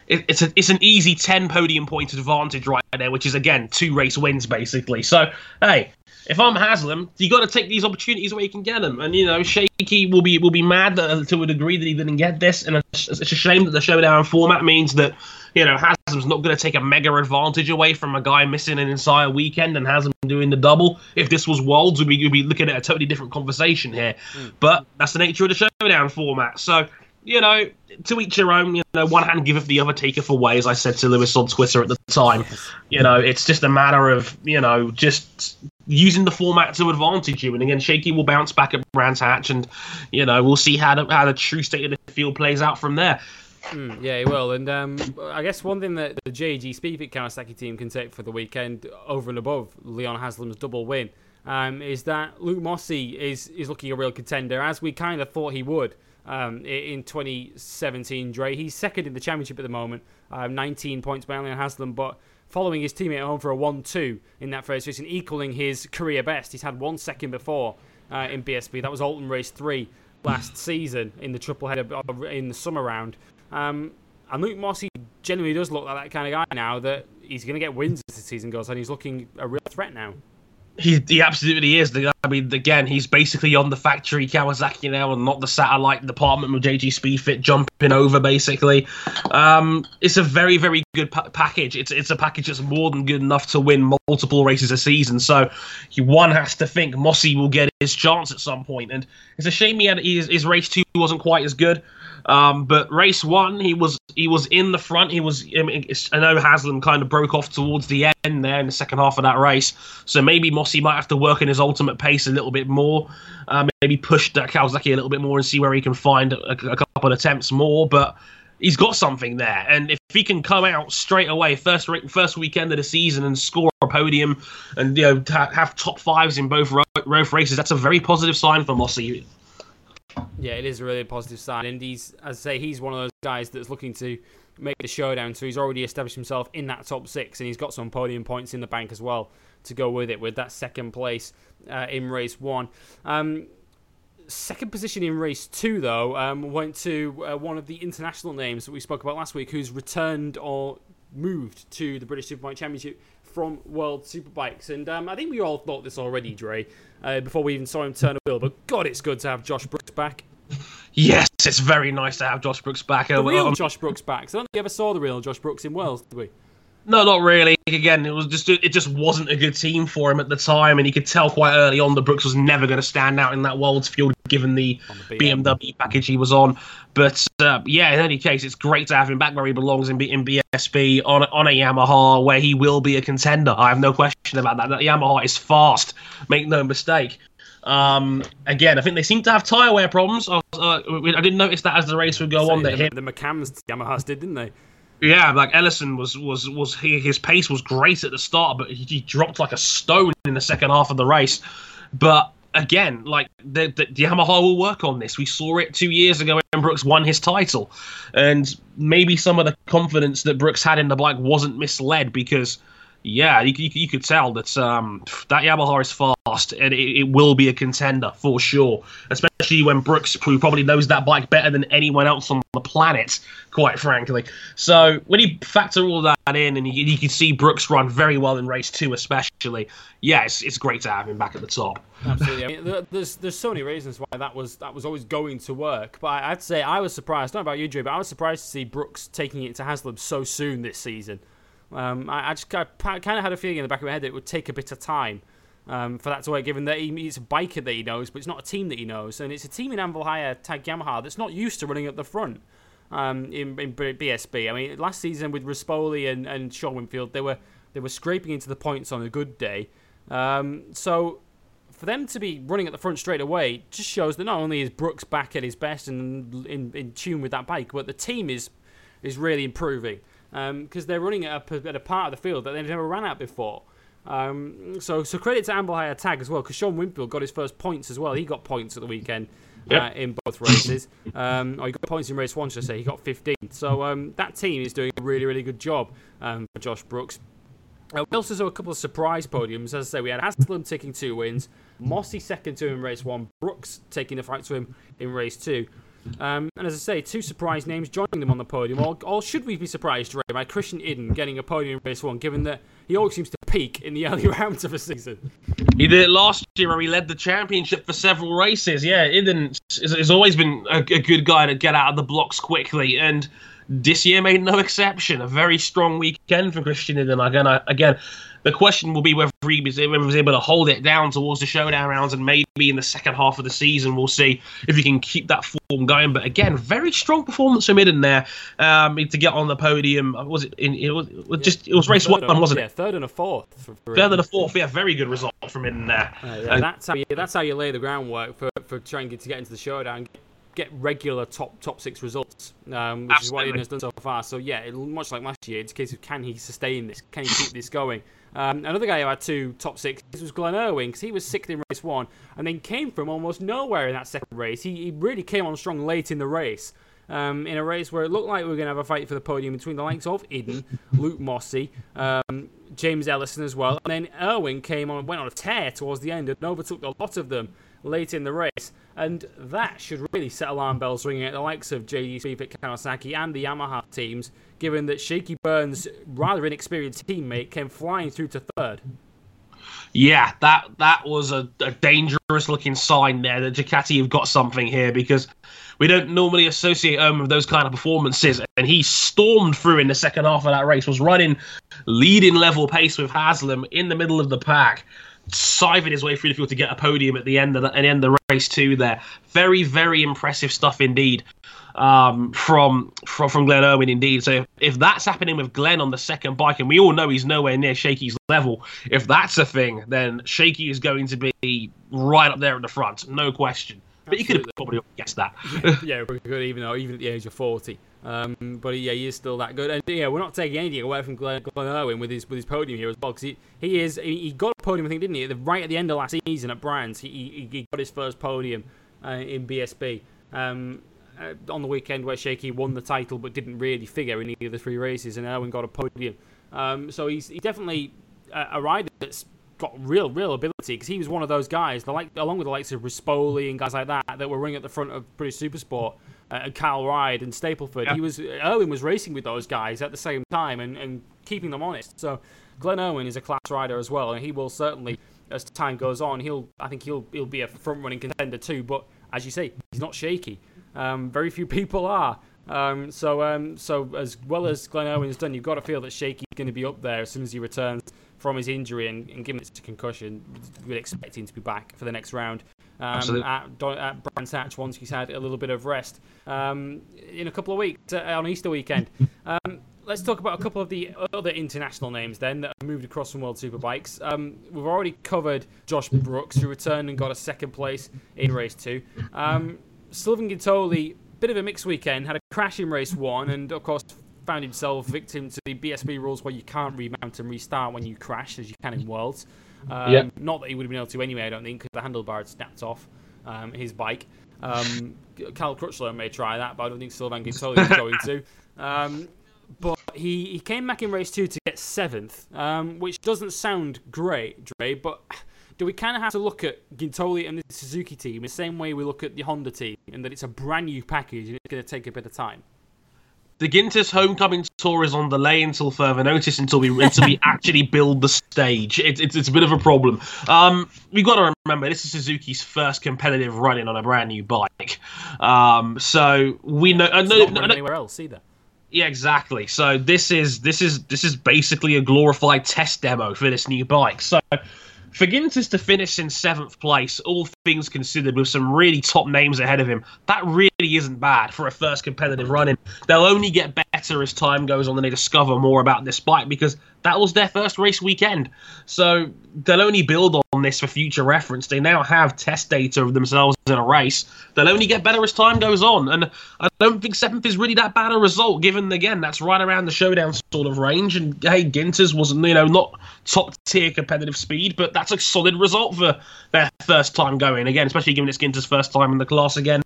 it, it's a, it's an easy ten podium point advantage right there, which is again two race wins basically. So hey, if I'm Haslam, you got to take these opportunities where you can get them. And you know, Shakey will be will be mad that, to a degree that he didn't get this, and it's, it's a shame that the showdown format means that you know Haslam's not going to take a mega advantage away from a guy missing an entire weekend and Haslam doing the double. If this was Worlds, we'd be, we'd be looking at a totally different conversation here. Mm. But that's the nature of the showdown format. So you know, to each your own. You know, one hand giveth, the other taketh away, as I said to Lewis on Twitter at the time. You know, it's just a matter of you know just using the format to advantage you. And again, Shakey will bounce back at Brands Hatch, and you know we'll see how the, how the true state of the field plays out from there. Mm, yeah, he will. And um, I guess one thing that the JG Speedfit Kawasaki team can take for the weekend, over and above Leon Haslam's double win, um, is that Luke Mossey is is looking a real contender, as we kind of thought he would. Um, in 2017, Dre. He's second in the championship at the moment, um, 19 points behind Leon Haslam, but following his teammate home for a 1-2 in that first race and equaling his career best. He's had one second before uh, in BSB. That was Oulton Race 3 last season in the triple header in the summer round. Um, and Luke Mossey genuinely does look like that kind of guy now that he's going to get wins as the season goes on. He's looking a real threat now. He, he absolutely is. I mean, again, he's basically on the factory Kawasaki now and not the satellite department with JG Speedfit jumping over, basically. Um, it's a very, very good pa- package. It's it's a package that's more than good enough to win multiple races a season. So he, one has to think Mossey will get his chance at some point. And it's a shame he had his, his race two wasn't quite as good. Um, but race one, he was he was in the front. He was. I, mean, I know Haslam kind of broke off towards the end there in the second half of that race. So maybe Mossey might have to work in his ultimate pace a little bit more. Uh, maybe push that Kawasaki a little bit more and see where he can find a, a couple of attempts more. But he's got something there, and if he can come out straight away, first first weekend of the season, and score a podium, and you know have top fives in both both races, that's a very positive sign for Mossey. Yeah, it is a really positive sign, and he's, as I say, he's one of those guys that's looking to make the showdown. So he's already established himself in that top six, and he's got some podium points in the bank as well to go with it, with that second place uh, in race one. Um, second position in race two, though, um, went to uh, one of the international names that we spoke about last week, who's returned or moved to the British Superbike Championship from World Superbikes. And um, I think we all thought this already, Dre, uh, before we even saw him turn a wheel. But God, it's good to have Josh Brookes back. Yes, it's very nice to have Josh Brookes back. The real um, Josh Brookes back. So I don't think we ever saw the real Josh Brookes in Wales, did we? No, not really. Again, it was just it just wasn't a good team for him at the time, and he could tell quite early on that Brookes was never going to stand out in that Worlds field given the, the BMW package he was on. But uh, yeah, in any case, it's great to have him back where he belongs in, in BSB on on a Yamaha where he will be a contender. I have no question about that. That Yamaha is fast, make no mistake. Um, again, I think they seem to have tyre wear problems. I, was, uh, I didn't notice that as the race would go on. That the, him, the McAMS Yamahas did, didn't they? Yeah, like Ellison was was was he, his pace was great at the start, but he, he, dropped like a stone in the second half of the race. But again, like the, the, the Yamaha will work on this. We saw it two years ago when Brookes won his title, and maybe some of the confidence that Brookes had in the bike wasn't misled because yeah, you, you, you, could tell that um, that Yamaha is fast and it, it, will be a contender for sure. Especially when Brookes, who probably knows that bike better than anyone else on the planet, quite frankly. So when you factor all that in and you, you can see Brookes run very well in race two, especially, yeah, it's, it's great to have him back at the top. Absolutely. I mean, there's there's so many reasons why that was that was always going to work. But I'd say I was surprised. Not about you, Drew, but I was surprised to see Brookes taking it to Haslam so soon this season. Um, I, I, just I kind of had a feeling in the back of my head that it would take a bit of time um, for that to work, given that he, he's a biker that he knows, but it's not a team that he knows. And it's a team in Anvil Hire TAG Yamaha that's not used to running at the front um, in, in BSB. I mean, last season with Rispoli and, and Sean Winfield, they were, they were scraping into the points on a good day. Um, so for them to be running at the front straight away just shows that not only is Brookes back at his best and in, in tune with that bike, but the team is is really improving because um, they're running at a, at a, part of the field that they've never ran at before. Um, so, so credit to Hire TAG as well, because Sean Winfield got his first points as well. He got points at the weekend yep. uh, in both races. um, oh, he got points in race one, should I say? He got 15. So um, that team is doing a really, really good job um, for Josh Brookes. Uh, we also saw a couple of surprise podiums. As I say, we had Haslam taking two wins, Mossey second to him in race one, Brookes taking the fight to him in race two. Um, and as I say, two surprise names joining them on the podium. Or, or should we be surprised, Ray, by Christian Iddon getting a podium in race one, given that he always seems to peak in the early rounds of a season? He did it last year where he led the championship for several races. Yeah, Iddon has always been a, a good guy to get out of the blocks quickly. And this year made no exception. A very strong weekend for Christian Iddon. Again, I, again, the question will be whether he was, whether he was able to hold it down towards the showdown rounds, and maybe in the second half of the season we'll see if he can keep that form going. But again, very strong performance from Iddon there um, to get on the podium. Was it? In, it was, it was just it was race one, and- wasn't yeah, it? third and a fourth. For, for Third and a fourth. Yeah, very good result from Iddon there. Uh, yeah, that's how you, that's how you lay the groundwork for, for trying to get into the showdown, get regular top top six results, um, which is what Absolutely. Iddon has done so far. So yeah, it, much like last year, it's a case of can he sustain this? Can he keep this going? Um, another guy who had two top six was Glenn Irwin because he was sixth in race one and then came from almost nowhere in that second race. He, he really came on strong late in the race. Um, in a race where it looked like we were going to have a fight for the podium between the likes of Iddon, Luke Mossey, um, James Ellison as well, and then Irwin came on, went on a tear towards the end and overtook a lot of them late in the race, and that should really set alarm bells ringing at the likes of JG Speedfit Kawasaki and the Yamaha teams, given that Shakey Byrne's rather inexperienced teammate came flying through to third. Yeah, that that was a, a dangerous looking sign there that Ducati have got something here because we don't normally associate him with those kind of performances. And he stormed through in the second half of that race, was running leading level pace with Haslam in the middle of the pack, scything his way through the field to get a podium at the end of the, the end of the race too. There, very very impressive stuff indeed um, from from from Glenn Irwin indeed. So if, if that's happening with Glenn on the second bike, and we all know he's nowhere near Shakey's level, if that's a thing, then Shakey is going to be right up there at the front, no question. But you could have probably guessed that. yeah, pretty good, even though even at the age of forty. Um, but yeah, he is still that good. And yeah, we're not taking anything away from Glenn, Glenn Irwin with his with his podium here as well, because he, he is he, he got a podium, I think, didn't he? At the, right at the end of last season at Brands, he, he, he got his first podium uh, in BSB. Um, uh, on the weekend where Shakey won the title but didn't really figure in either of the three races, and Irwin got a podium. Um, so he's, he's definitely a, a rider that's got real, real ability because he was one of those guys, the like, along with the likes of Rispoli and guys like that, that were running at the front of British Supersport, uh, and Kyle Ryde and Stapleford. Yeah. He was Irwin was racing with those guys at the same time and, and keeping them honest. So Glenn Irwin is a class rider as well, and he will certainly, as time goes on, he'll I think he'll he'll be a front running contender too. But as you say, he's not shaky. Um, very few people are. Um, so, um, so as well as Glenn Irwin's done, you've got to feel that Shakey's going to be up there as soon as he returns from his injury and, and given it's a concussion, we'd expect him to be back for the next round. Um, Absolutely. at, Don- at Brands Hatch once he's had a little bit of rest um, in a couple of weeks uh, on Easter weekend. Um, let's talk about a couple of the other international names then that have moved across from World Superbikes. Um, we've already covered Josh Brookes, who returned and got a second place in race two. Um, Sylvain Guintoli, bit of a mixed weekend, had a crash in race one, and of course found himself victim to the BSB rules where you can't remount and restart when you crash, as you can in Worlds. Um, Yeah. Not that he would have been able to anyway, I don't think, because the handlebar had snapped off um, his bike. Um, Cal Crutchlow may try that, but I don't think Sylvain Guintoli is going to. Um, but he, he came back in race two to get seventh, um, which doesn't sound great, Dre, but do we kind of have to look at Guintoli and the Suzuki team the same way we look at the Honda team, and that it's a brand new package and it's going to take a bit of time? The Ginter's homecoming tour is on delay until further notice until we until we actually build the stage. It's it's, it's a bit of a problem. Um, we've got to remember this is Suzuki's first competitive run-in on a brand new bike. Um, so we know. Uh, no, no, no, anywhere else either. yeah, exactly. So this is this is this is basically a glorified test demo for this new bike. So for Gintis to finish in seventh place, all things considered, with some really top names ahead of him, that really isn't bad for a first competitive run-in. They'll only get better as time goes on and they discover more about this bike because that was their first race weekend. So they'll only build on this for future reference. They now have test data of themselves in a race. They'll only get better as time goes on. And I don't think seventh is really that bad a result, given again that's right around the showdown sort of range. And hey, Ginters wasn't you know not top tier competitive speed, but that's a solid result for their first time going again, especially given it's Ginter's first time in the class again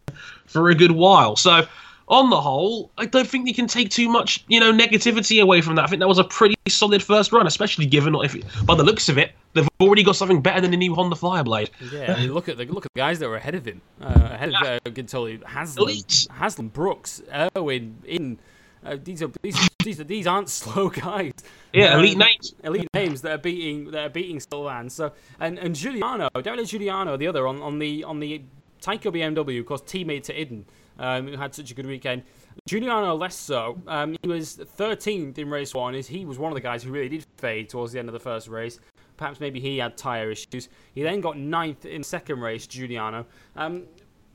for a good while. So on the whole, I don't think you can take too much, you know, negativity away from that. I think that was a pretty solid first run, especially given if, by the looks of it, they've already got something better than the new Honda Fireblade. Yeah, I mean, look at the look at the guys that were ahead of him. Uh, ahead of uh, Guintoli, Haslam, Elite. Haslam, Brookes, Irwin, in. Uh, these are these, these are these aren't slow guys. Yeah, Um, elite names. elite names that are beating that are beating Sylvain. So and and Giugliano, Davide Giugliano, the other on, on the on the Tyco BMW, of course, teammate to Iddon, um, who had such a good weekend. Giugliano less so. Um, he was 13th in race one. Is he was one of the guys who really did fade towards the end of the first race. Perhaps maybe he had tyre issues. He then got ninth in second race, Giugliano. Um,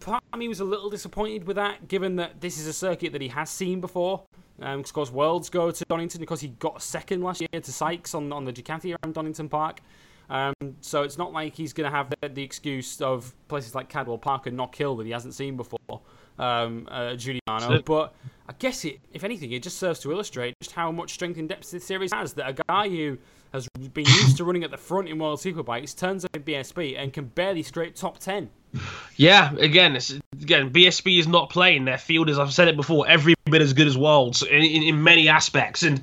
part of me was a little disappointed with that, given that this is a circuit that he has seen before. Um, of course, Worlds go to Donington because he got second last year to Sykes on, on the Ducati around Donington Park. Um, so it's not like he's going to have the, the excuse of places like Cadwell Park and Knock Hill that he hasn't seen before, um, uh, Giugliano. But I guess it, if anything, it just serves to illustrate just how much strength and depth this series has. That a guy who has been used to running at the front in World Superbikes turns up in BSB and can barely scrape top 10. Yeah, again, it's, again, BSB is not playing. Their field is, I've said it before, every bit as good as Worlds in, in, in many aspects. And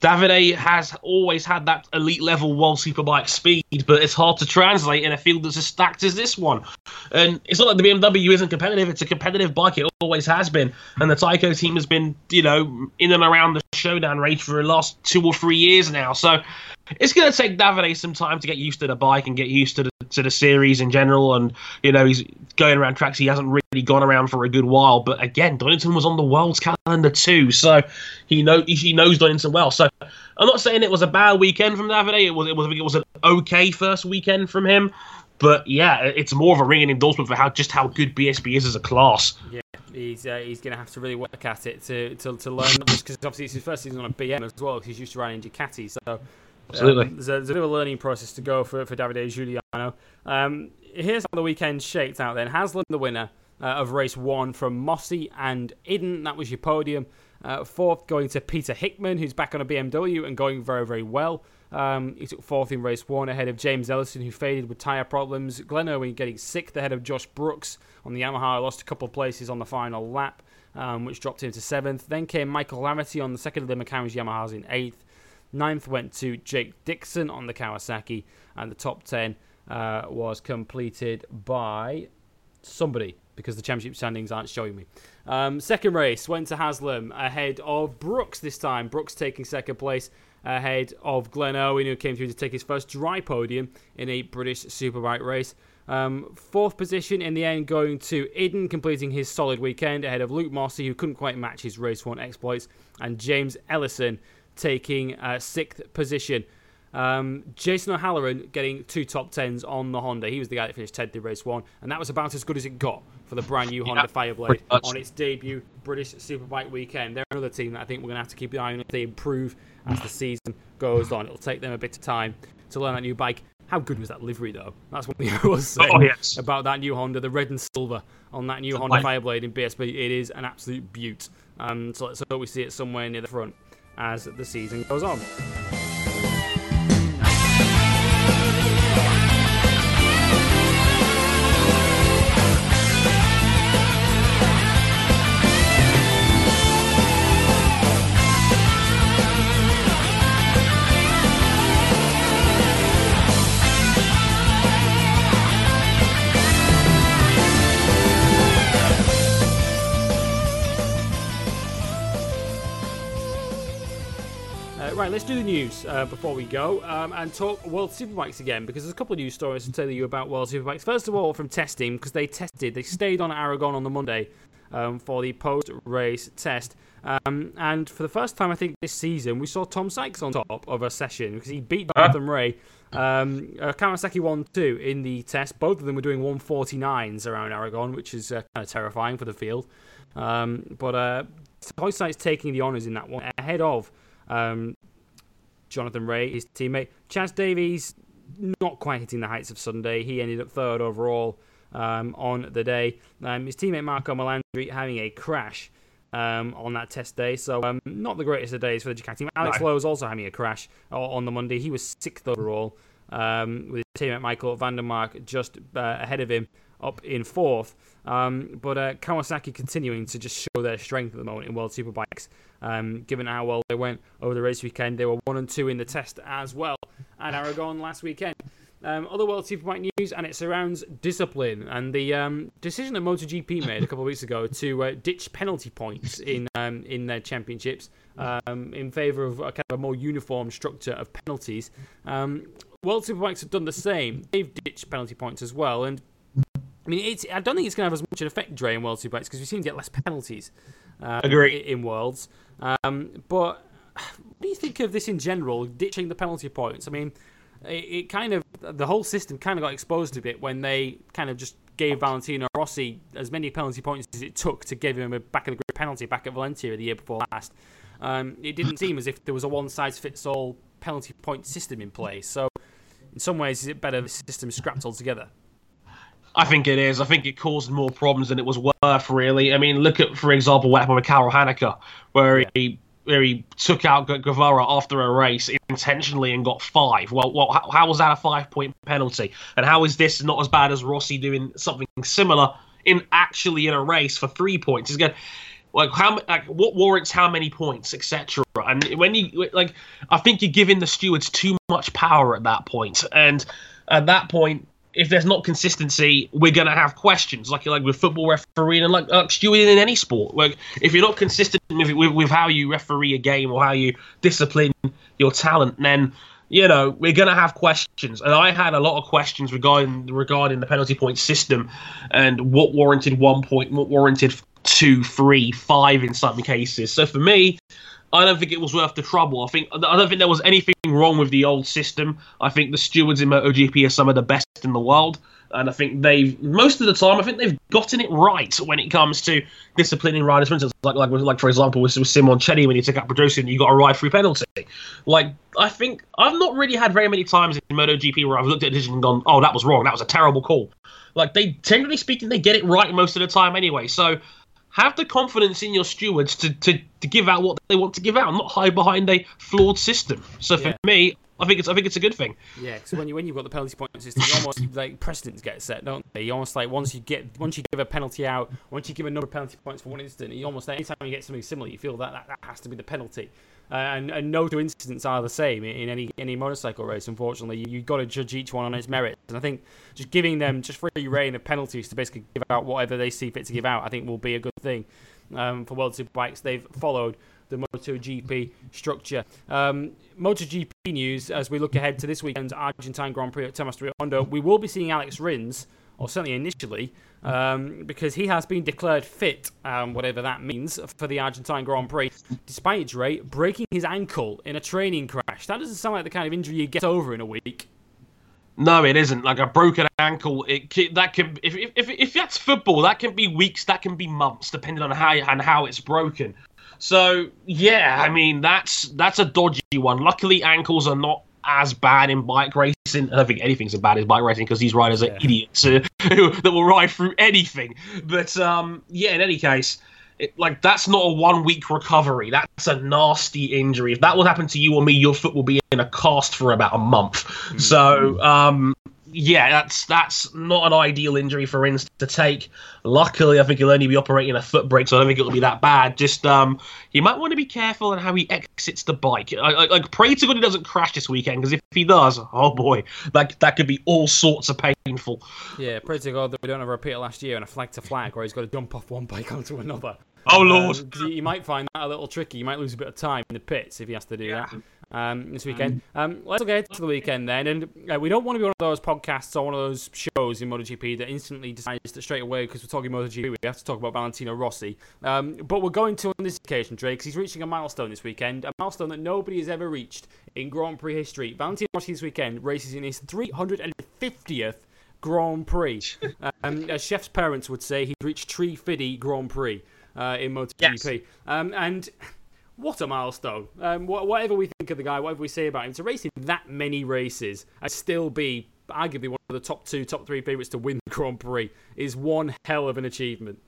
Davide has always had that elite level World Superbike speed, but it's hard to translate in a field that's as stacked as this one. And it's not like the BMW isn't competitive; it's a competitive bike. It always has been. And the Tyco team has been, you know, in and around the showdown range for the last two or three years now. So it's going to take Davide some time to get used to the bike and get used to the to the series in general. And you know, he's going around tracks he hasn't really gone around for a good while. But again, Donington was on the world's calendar too, so he know he knows Donington well. So I'm not saying it was a bad weekend from Davide. It was it was it was an okay first weekend from him. But yeah, it's more of a ringing endorsement for how just how good BSB is as a class. Yeah, he's uh, he's going to have to really work at it to to, to learn because obviously it's his first season on a BM as well. he's used to running Ducati, so Absolutely. um, there's, a, there's a bit of a learning process to go for for Davide Giugliano. Um, here's how the weekend shaped out. Then Haslam the winner uh, of race one from Mossey and Iddon. That was your podium. Uh, fourth going to Peter Hickman, who's back on a BMW and going very very well. Um, he took fourth in race one ahead of James Ellison, who faded with tyre problems. Glen Irwin getting sixth ahead of Josh Brookes on the Yamaha. Lost a couple of places on the final lap, um, which dropped him to seventh. Then came Michael Laverty on the second of the McLaren's Yamahas in eighth. Ninth went to Jake Dixon on the Kawasaki, and the top ten uh, was completed by somebody because the championship standings aren't showing me. Um, second race went to Haslam ahead of Brookes this time. Brookes taking second place ahead of Glen Owen, who came through to take his first dry podium in a British Superbike race. Um, fourth position in the end going to Iddon, completing his solid weekend ahead of Luke Mossey, who couldn't quite match his race one exploits, and James Ellison taking uh, sixth position. Um, Jason O'Halloran getting two top tens on the Honda. He was the guy that finished 10th in race one, and that was about as good as it got for the brand new Honda Fireblade on its debut British Superbike weekend. They're another team that I think we're going to have to keep an eye on if they improve as the season goes on. It'll take them a bit of time to learn that new bike. How good was that livery, though? That's what I was saying Oh, yes. about that new Honda, the red and silver on that new Honda like- Fireblade in BSB. It is an absolute beaut. Um, so let's hope we see it somewhere near the front as the season goes on. Right, let's do the news uh, before we go um, and talk World Superbikes again because there's a couple of news stories to tell you about World Superbikes. First of all, from testing because they tested, they stayed on Aragon on the Monday um, for the post-race test, um, and for the first time I think this season we saw Tom Sykes on top of a session because he beat Jonathan Rea. Um, uh, Kawasaki won two in the test. Both of them were doing 149s around Aragon, which is uh, kind of terrifying for the field. Um, but uh, Tom Sykes taking the honours in that one ahead of um, Jonathan Rea, his teammate. Chaz Davies, not quite hitting the heights of Sunday. He ended up third overall um, on the day. Um, his teammate Marco Melandri having a crash um, on that test day, so um, not the greatest of days for the Ducati team. Alex No. Lowe was also having a crash on the Monday. He was sixth overall, um, with his teammate Michael van der Mark just uh, ahead of him up in fourth. Um, but uh, Kawasaki continuing to just show their strength at the moment in World Superbikes. Um, given how well they went over the race weekend, they were one and two in the test as well at Aragon last weekend. Um, other World Superbike news, and it surrounds discipline and the um, decision that MotoGP made a couple of weeks ago to uh, ditch penalty points in um, in their championships um, in favour of a kind of a more uniform structure of penalties. Um, World Superbikes have done the same; they've ditched penalty points as well, and I mean, it's, I don't think it's going to have as much an effect, Dre, in World Superbikes because we seem to get less penalties. Uh, Agree. In Worlds, um, but what do you think of this in general, ditching the penalty points? I mean, it, it, kind of the whole system kind of got exposed a bit when they kind of just gave Valentino Rossi as many penalty points as it took to give him a back of the grid penalty back at Valencia the year before last. Um, it didn't seem as if there was a one size fits all penalty point system in place. So, in some ways, is it better the system scrapped altogether? I think it is. I think it caused more problems than it was worth, really. I mean, look at, for example, what happened with Karel Hanika, where yeah. he where he took out Guevara after a race intentionally and got five. Well, well how, how was that a five point penalty? And how is this not as bad as Rossi doing something similar in actually in a race for three points? Again, like how like what warrants how many points, etc. And when you like, I think you're giving the stewards too much power at that point, and at that point if there's not consistency, we're going to have questions, like like with football refereeing and like, like stewing in any sport. Like if you're not consistent with, with, with how you referee a game or how you discipline your talent, then you know we're going to have questions. And I had a lot of questions regarding regarding the penalty point system and what warranted one point, what warranted two, three, five in some cases. So for me, I don't think it was worth the trouble. I think I don't think there was anything wrong with the old system. I think the stewards in MotoGP are some of the best in the world, and I think they've most of the time I think they've gotten it right when it comes to disciplining riders. For instance, like like like for example with, with Simoncelli when you took out Pedrosa and you got a ride through penalty. Like I think I've not really had very many times in MotoGP where I've looked at a decision and gone, oh that was wrong, that was a terrible call. Like they generally speaking they get it right most of the time anyway. So have the confidence in your stewards to, to, to give out what they want to give out, not hide behind a flawed system. So for yeah. me, I think it's I think it's a good thing. Yeah, because when you when you've got the penalty point system, you almost like precedents get set, don't they? You almost like once you get once you give a penalty out, once you give a number of penalty points for one incident, you almost anytime you get something similar, you feel that that, that has to be the penalty. Uh, and, and, no two incidents are the same in any any motorcycle race. Unfortunately, you, have got to judge each one on its merits. And I think just giving them just free reign of penalties to basically give out whatever they see fit to give out, I think will be a good thing um, for World Superbikes. They've followed the MotoGP structure. Um, MotoGP news as we look ahead to this weekend's Argentine Grand Prix at Termas de Hondo. We will be seeing Alex Rins, or certainly initially, um, because he has been declared fit, um, whatever that means, for the Argentine Grand Prix, despite Dre breaking his ankle in a training crash. That doesn't sound like the kind of injury you get over in a week. No, it isn't. Like a broken ankle, it that can if, if if that's football, that can be weeks, that can be months, depending on how and how it's broken. So yeah, I mean that's that's a dodgy one. Luckily, ankles are not as bad in bike racing. I don't think anything's as bad as bike racing because these riders are yeah. idiots uh, that will ride through anything. But um, yeah, in any case, it, like that's not a one week recovery. That's a nasty injury. If that would happen to you or me, your foot will be in a cast for about a month. Mm-hmm. So um, yeah, that's that's not an ideal injury for Rins to take. Luckily, I think he'll only be operating a foot brake, so I don't think it'll be that bad. Just um, he might want to be careful on how he exits the bike. I, I, like pray to God he doesn't crash this weekend, because if he does, oh boy, that that could be all sorts of painful. Yeah, pray to God that we don't have a repeat last year and a flag to flag where he's got to dump off one bike onto another. Oh lord! Um, you might find that a little tricky. You might lose a bit of time in the pits if he has to do yeah. that um, this weekend. Um, let's get to the weekend then, and uh, we don't want to be one of those podcasts or one of those shows in MotoGP that instantly decides that straight away because we're talking MotoGP, we have to talk about Valentino Rossi. Um, but we're going to on this occasion, Drake, because he's reaching a milestone this weekend, a milestone that nobody has ever reached in Grand Prix history. Valentino Rossi this weekend races in his 350th Grand Prix. um, as chef's parents would say, he's reached Tree Fiddy Grand Prix uh, in MotoGP. Yes. Um, and what a milestone. Um, whatever we think of the guy, whatever we say about him, to race in that many races and still be arguably one of the top two, top three favourites to win the Grand Prix is one hell of an achievement.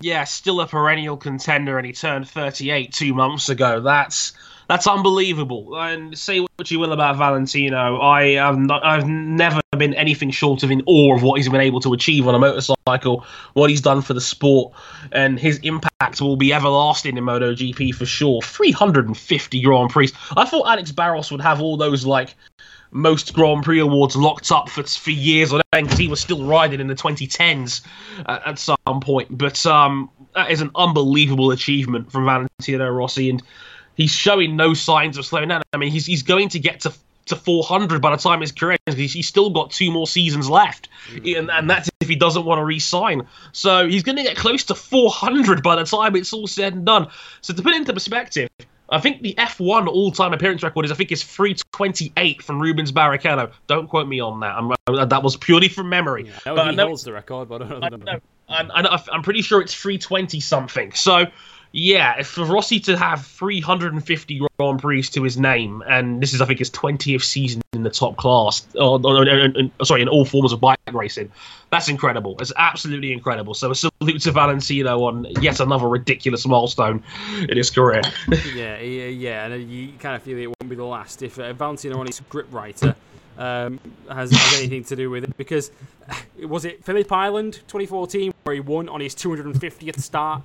Yeah, still a perennial contender, and he turned 38 two months ago. That's that's unbelievable. And say what you will about Valentino, I have not, I've never been anything short of in awe of what he's been able to achieve on a motorcycle, what he's done for the sport, and his impact will be everlasting in MotoGP for sure. 350 Grand Prix. I thought Alex Barros would have all those like most Grand Prix awards locked up for for years on end because he was still riding in the 2010s uh, at some point. But um, that is an unbelievable achievement from Valentino Rossi, and he's showing no signs of slowing down. I mean, he's he's going to get to to 400 by the time his career ends. He's, still got two more seasons left, mm. and, and that's if he doesn't want to re-sign. So he's going to get close to 400 by the time it's all said and done. So to put it into perspective, I think the F1 all-time appearance record is I think is 328 from Rubens Barrichello. Don't quote me on that. I'm, that was purely from memory. Yeah, But I know- holds the record, but I don't know. I the number. know, and, and I- I'm pretty sure it's 320 something. So, yeah, for Rossi to have 350 Grand Prix to his name, and this is, I think, his 20th season in the top class, or, or- or- or- sorry, in all forms of bike racing, that's incredible. It's absolutely incredible. So, a salute to Valentino on yet another ridiculous milestone in his career. yeah, yeah, yeah, and you kind of feel it won't be the last if uh, Valentino on his script writer um, has, has anything to do with it. Because was it Phillip Island 2014 where he won on his 250th start?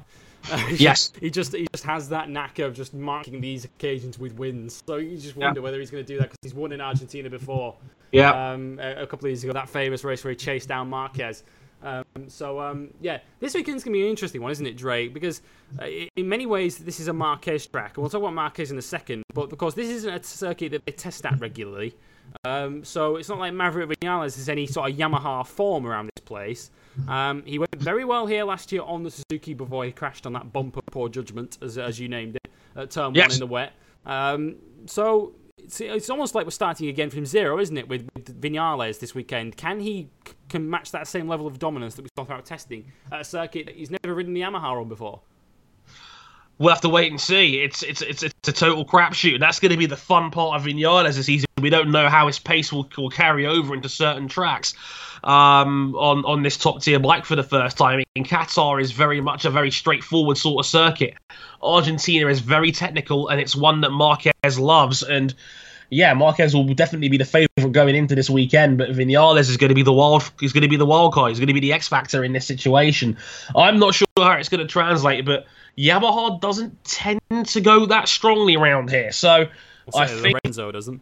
Yes. he just he just has that knack of just marking these occasions with wins. So you just wonder whether he's going to do that because he's won in Argentina before. Yeah. um, a, a couple of years ago, that famous race where he chased down Marquez. Um, so um, yeah, this weekend's gonna be an interesting one, isn't it, Drake? Because uh, in many ways this is a Marquez track, and we'll talk about Marquez in a second. But because this isn't a circuit that they test at regularly, um, so it's not like Maverick Vinales has any sort of Yamaha form around this place. Um, he went very well here last year on the Suzuki before he crashed on that bumper poor judgment, as, as you named it, at turn one in the wet. Um, so it's, it's almost like we're starting again from zero, isn't it, with, with Vinales this weekend? Can he c- can match that same level of dominance that we saw throughout testing at a circuit that he's never ridden the Yamaha on before? We'll have to wait and see. It's it's it's, it's a total crapshoot, and that's going to be the fun part of Vinales this season. We don't know how his pace will, will carry over into certain tracks um, on on this top tier bike for the first time. In Qatar is very much a very straightforward sort of circuit. Argentina is very technical, and it's one that Marquez loves. And yeah, Marquez will definitely be the favourite going into this weekend, but Vinales is going to be the wild. He's going to be the wild card. He's going to be the X factor in this situation. I'm not sure how it's going to translate, but Yamaha doesn't tend to go that strongly around here. So I think Lorenzo doesn't.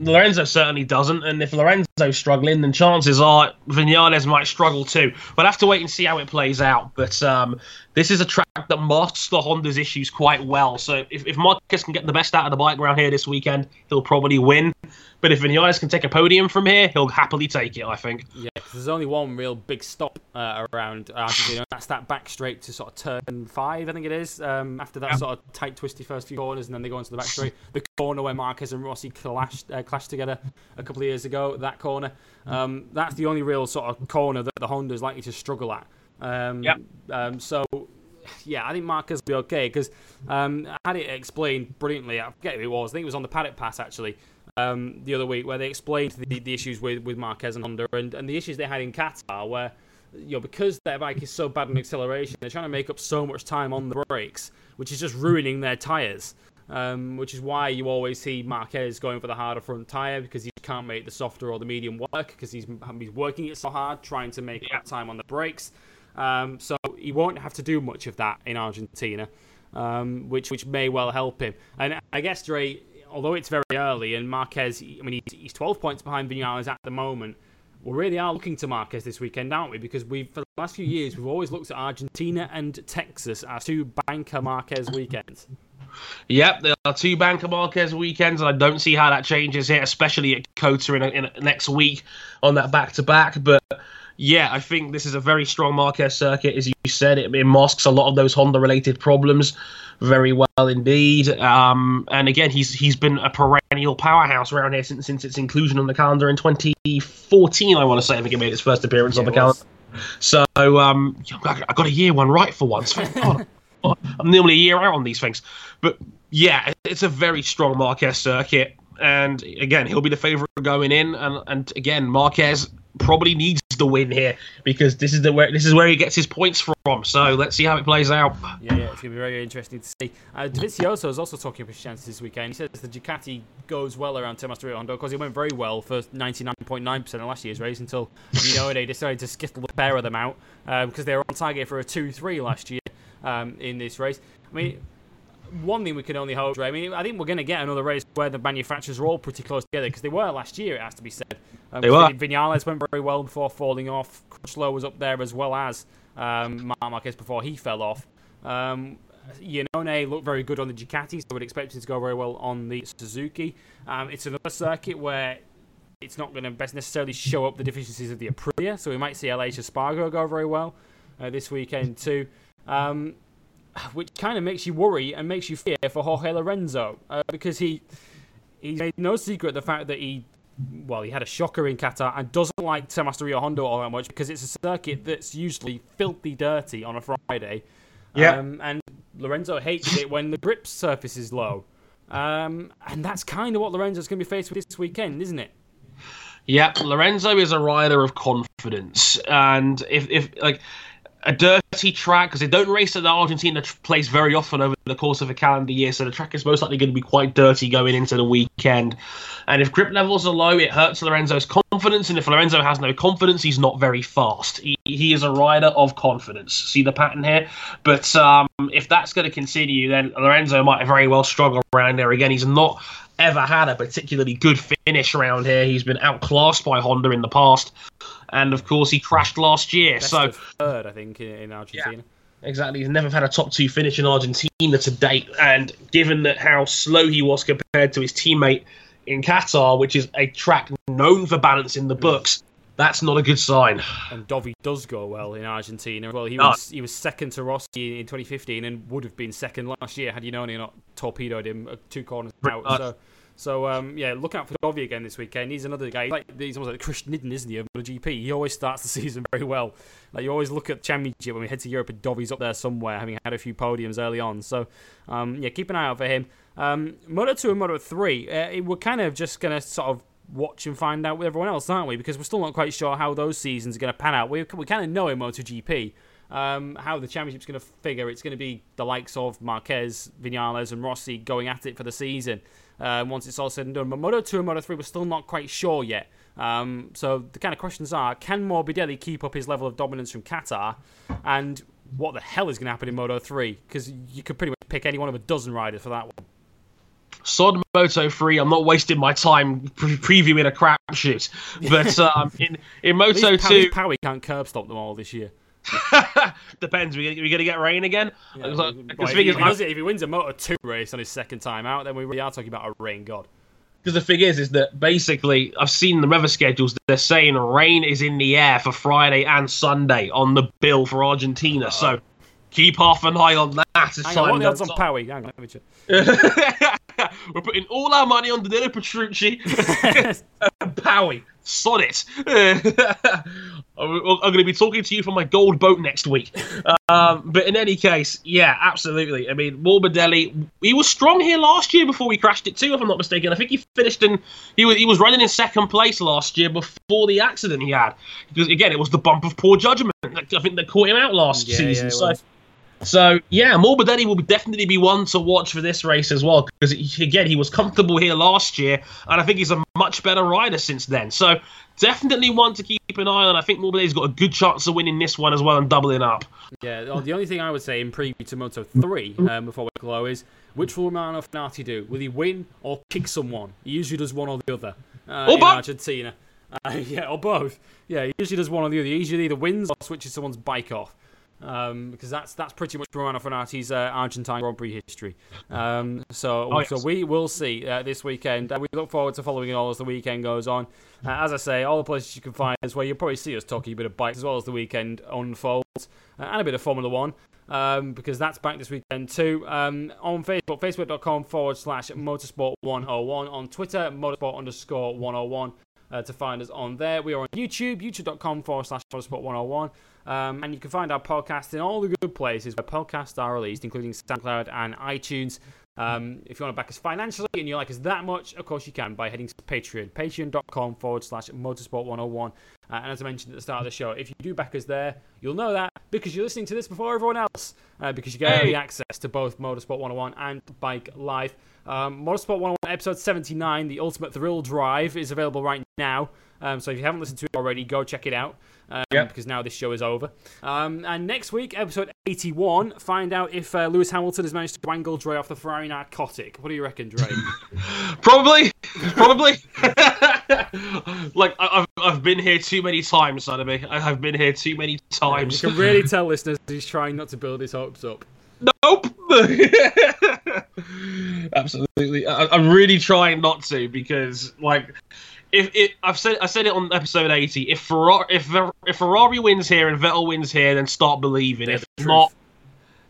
Lorenzo certainly doesn't, and if Lorenzo's struggling, then chances are Vinales might struggle too. We'll have to wait and see how it plays out. But um, this is a track that masks the Honda's issues quite well. So if, if Marquez can get the best out of the bike around here this weekend, he'll probably win. But if Vinales can take a podium from here, he'll happily take it, I think. Yeah, 'cause there's only one real big stop uh, around Argentina. That's that back straight to sort of turn five, I think it is. Um, after that Yeah. sort of tight, twisty first few corners, and then they go into the back straight. The corner where Marquez and Rossi clashed, uh, clashed together a couple of years ago. That corner, um, that's the only real sort of corner that the Honda's likely to struggle at. Um, Yep. um, so. Yeah, I think Marquez will be okay because um, I had it explained brilliantly. I forget who it was. I think it was on the Paddock Pass actually um, the other week where they explained the, the issues with, with Marquez and Honda and, and the issues they had in Qatar where you know because their bike is so bad in acceleration they're trying to make up so much time on the brakes which is just ruining their tyres um, which is why you always see Marquez going for the harder front tyre because he can't make the softer or the medium work because he's, he's working it so hard trying to make up time on the brakes um, so he won't have to do much of that in Argentina um, which which may well help him. And I guess Dre, although it's very early, and Marquez, I mean, he's, he's 12 points behind Vinales at the moment. We really are looking to Marquez this weekend, aren't we? Because we've for the last few years we've always looked at Argentina and Texas as two banker Marquez weekends. Yep, there are two Banca Marquez weekends, and I don't see how that changes here, especially at Cota in, in next week on that back to back. But yeah, I think this is a very strong Marquez circuit, as you said. It, it masks a lot of those Honda related problems very well indeed. Um, and again, he's he's been a perennial powerhouse around here since since its inclusion on the calendar in 2014. I want to say I think it made its first appearance on the calendar. So um, I got a year one right for once. I'm normally a year out on these things, but yeah, it's a very strong Marquez circuit, and again, he'll be the favourite going in, and and again, Marquez probably needs the win here because this is the where this is where he gets his points from. So let's see how it plays out. Yeah, yeah, it's to be very interesting to see. Uh, Dovizioso is also talking about his chances this weekend. He says the Ducati goes well around Termas de Río Hondo because he went very well for 99.9% of last year's race until you know they decided to skittle the pair of them out uh, because they were on target for a 2-3 last year um, in this race. I mean, one thing we can only hope. I mean, I think we're going to get another race where the manufacturers are all pretty close together because they were last year. It has to be said. Um, they were. Vinales went very well before falling off. Crutchlow was up there as well as um, Marc Marquez before he fell off. Um, Iannone looked very good on the Ducati, so I would expect him to go very well on the Suzuki. Um, it's another circuit where it's not going to best necessarily show up the deficiencies of the Aprilia, so we might see Aleix Espargaro go very well uh, this weekend too. Um, which kind of makes you worry and makes you fear for Jorge Lorenzo uh, because he he made no secret the fact that he well he had a shocker in Qatar and doesn't like Termas de Río Hondo all that much because it's a circuit that's usually filthy dirty on a Friday. Yeah. Um, and Lorenzo hates it when the grip surface is low. Um, and that's kind of what Lorenzo's going to be faced with this weekend, isn't it? Yeah, Lorenzo is a rider of confidence, and if if like a dirty track because they don't race at the Argentina place very often over the course of a calendar year, so the track is most likely going to be quite dirty going into the weekend. And if grip levels are low, it hurts Lorenzo's confidence, and if Lorenzo has no confidence, he's not very fast. He, he is a rider of confidence. See the pattern here? But um, if that's going to continue, then Lorenzo might very well struggle around there again. He's not ever had a particularly good finish around here. He's been outclassed by Honda in the past, and of course he crashed last year. Best so third, I think, in, in Argentina. Exactly. He's never had a top two finish in Argentina to date. And given that how slow he was compared to his teammate in Qatar, which is a track known for balance in the books, that's not a good sign. And Dovi does go well in Argentina. Well, he was he was second to Rossi in 2015 and would have been second last year had Iannone not torpedoed him uh, two corners out. much. So, so um, yeah, look out for Dovi again this weekend. He's another guy. Like he's almost like Chris Nidden, isn't he? Of the GP. He always starts the season very well. Like you always look at the Championship when we head to Europe, and Dovi's up there somewhere, having had a few podiums early on. So um, yeah, keep an eye out for him. Um, Moto 2 and Moto 3, uh, we're kind of just to sort of watch and find out with everyone else, aren't we? Because we're still not quite sure how those seasons are to pan out. We, we kind of know in MotoGP um, how the championship's going to figure. It's going to be the likes of Marquez, Vinales, and Rossi going at it for the season uh, once it's all said and done. But Moto 2 and Moto 3, we're still not quite sure yet. Um, so the kind of questions are can Morbidelli keep up his level of dominance from Qatar? And what the hell is going to happen in Moto 3? Because you could pretty much pick any one of a dozen riders for that one. Sod Moto 3, I'm not wasting my time pre- previewing a crapshoot. But um, in, in At least Moto Pow- 2, Pawi can't curb stop them all this year. depends. We, we going to get rain again? Yeah, Because well, the if, thing he is, does it, if he wins a Moto 2 race on his second time out, then we really are talking about a rain god. Because the thing is, is that basically I've seen the weather schedules. They're saying rain is in the air for Friday and Sunday on the bill for Argentina. So oh. keep half an eye on that. As Hang time on, what are the odds goes on Pawi? Hang on, let me check. We're putting all our money on Danilo Petrucci and Pawi. Sod it. I'm going to be talking to you from my gold boat next week. Um, but in any case, yeah, absolutely. I mean, Morbidelli, he was strong here last year before we crashed it too, if I'm not mistaken. I think he finished in, he was, he was running in second place last year before the accident he had. Because again, it was the bump of poor judgment. I think they caught him out last Yeah, season. yeah, so. was. So yeah, Morbidelli will definitely be one to watch for this race as well because again he was comfortable here last year, and I think he's a much better rider since then. So definitely one to keep an eye on. I think Morbidelli's got a good chance of winning this one as well and doubling up. Yeah, the only thing I would say in preview to Moto 3 um, before we go is which will Romano Fenati do? Will he win or kick someone? He usually does one or the other uh, Or in both. Argentina. Uh, yeah, or both. Yeah, he usually does one or the other. He usually either wins or switches someone's bike off. Um, because that's that's pretty much Romano Fenati's uh, Argentine Grand Prix history. Um, so Oh, yes. so we will see uh, this weekend. Uh, we look forward to following it all as the weekend goes on. Uh, as I say, all the places you can find is where you'll probably see us talking a bit of bikes as well as the weekend unfolds uh, and a bit of Formula One. Um, because that's back this weekend too. Um, on Facebook, facebook.com forward slash motorsport 101. On Twitter, motorsport underscore 101 uh, to find us on there. We are on YouTube, youtube.com forward slash motorsport 101. Um, and you can find our podcast in all the good places where podcasts are released, including SoundCloud and iTunes. Um, if you want to back us financially and you like us that much, of course you can by heading to Patreon, patreon.com forward slash motorsport 101. Uh, and as I mentioned at the start of the show, if you do back us there, you'll know that because you're listening to this before everyone else, uh, because you get early access to both Motorsport 101 and Bike Live. Um, Motorsport 101 episode 79, the Ultimate Thrill Drive, is available right now. Um, so if you haven't listened to it already, go check it out. Um, Yep. Because now this show is over. Um, and next week, episode 81, find out if uh, Lewis Hamilton has managed to wangle Dre off the Ferrari narcotic. What do you reckon, Dre? Probably, probably. like I- I've I've been here too many times, son of me. I have been here too many times. you can really tell listeners he's trying not to build his hopes up. Nope. Absolutely. I, I'm really trying not to because, like, if it, I've said I said it on episode 80. If Ferrari, if if Ferrari wins here and Vettel wins here, then start believing. They're If not,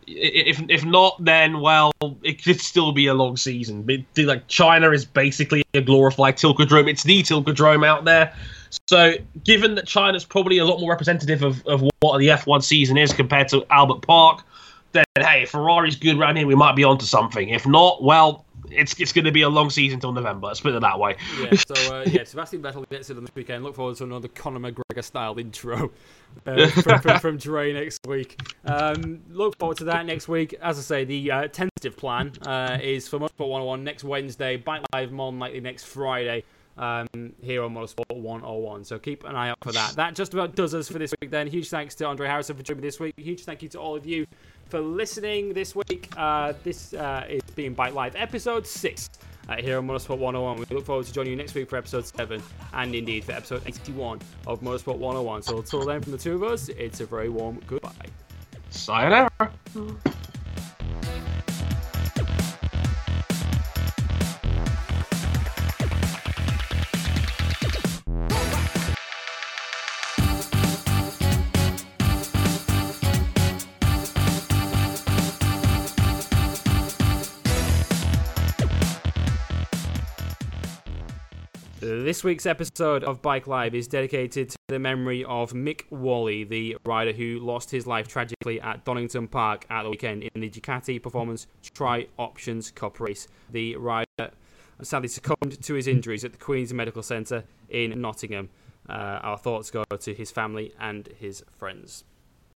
if if not, then well, it could still be a long season. But, like China is basically a glorified Tilkodrome. It's the Tilkodrome out there. So, given that China's probably a lot more representative of, of what the F1 season is compared to Albert Park, then hey, Ferrari's good around here, we might be onto something. If not, well, it's it's going to be a long season till November. Let's put it that way. Yeah, so uh, yeah, Sebastian Vettel gets it on this weekend. Look forward to another Conor McGregor style intro uh, from, from, from Dre next week. Um, look forward to that next week. As I say, the uh, tentative plan uh, is for Motorsport 101 next Wednesday, Bike Live more than likely next Friday. Um, here on Motorsport 101. So keep an eye out for that. That just about does us for this week then. Huge thanks to Andre Harrison for joining me this week. Huge thank you to all of you for listening this week. Uh, this uh, is being Bike Live episode 6 uh, here on Motorsport 101. We look forward to joining you next week for episode 7 and indeed for episode 81 of Motorsport 101. So until then, from the two of us, it's a very warm goodbye. Sayonara. This week's episode of Bike Live is dedicated to the memory of Mick Wally, the rider who lost his life tragically at Donington Park at the weekend in the Ducati Performance Tri Options Cup race. The rider sadly succumbed to his injuries at the Queen's Medical Centre in Nottingham. Uh, our thoughts go to his family and his friends.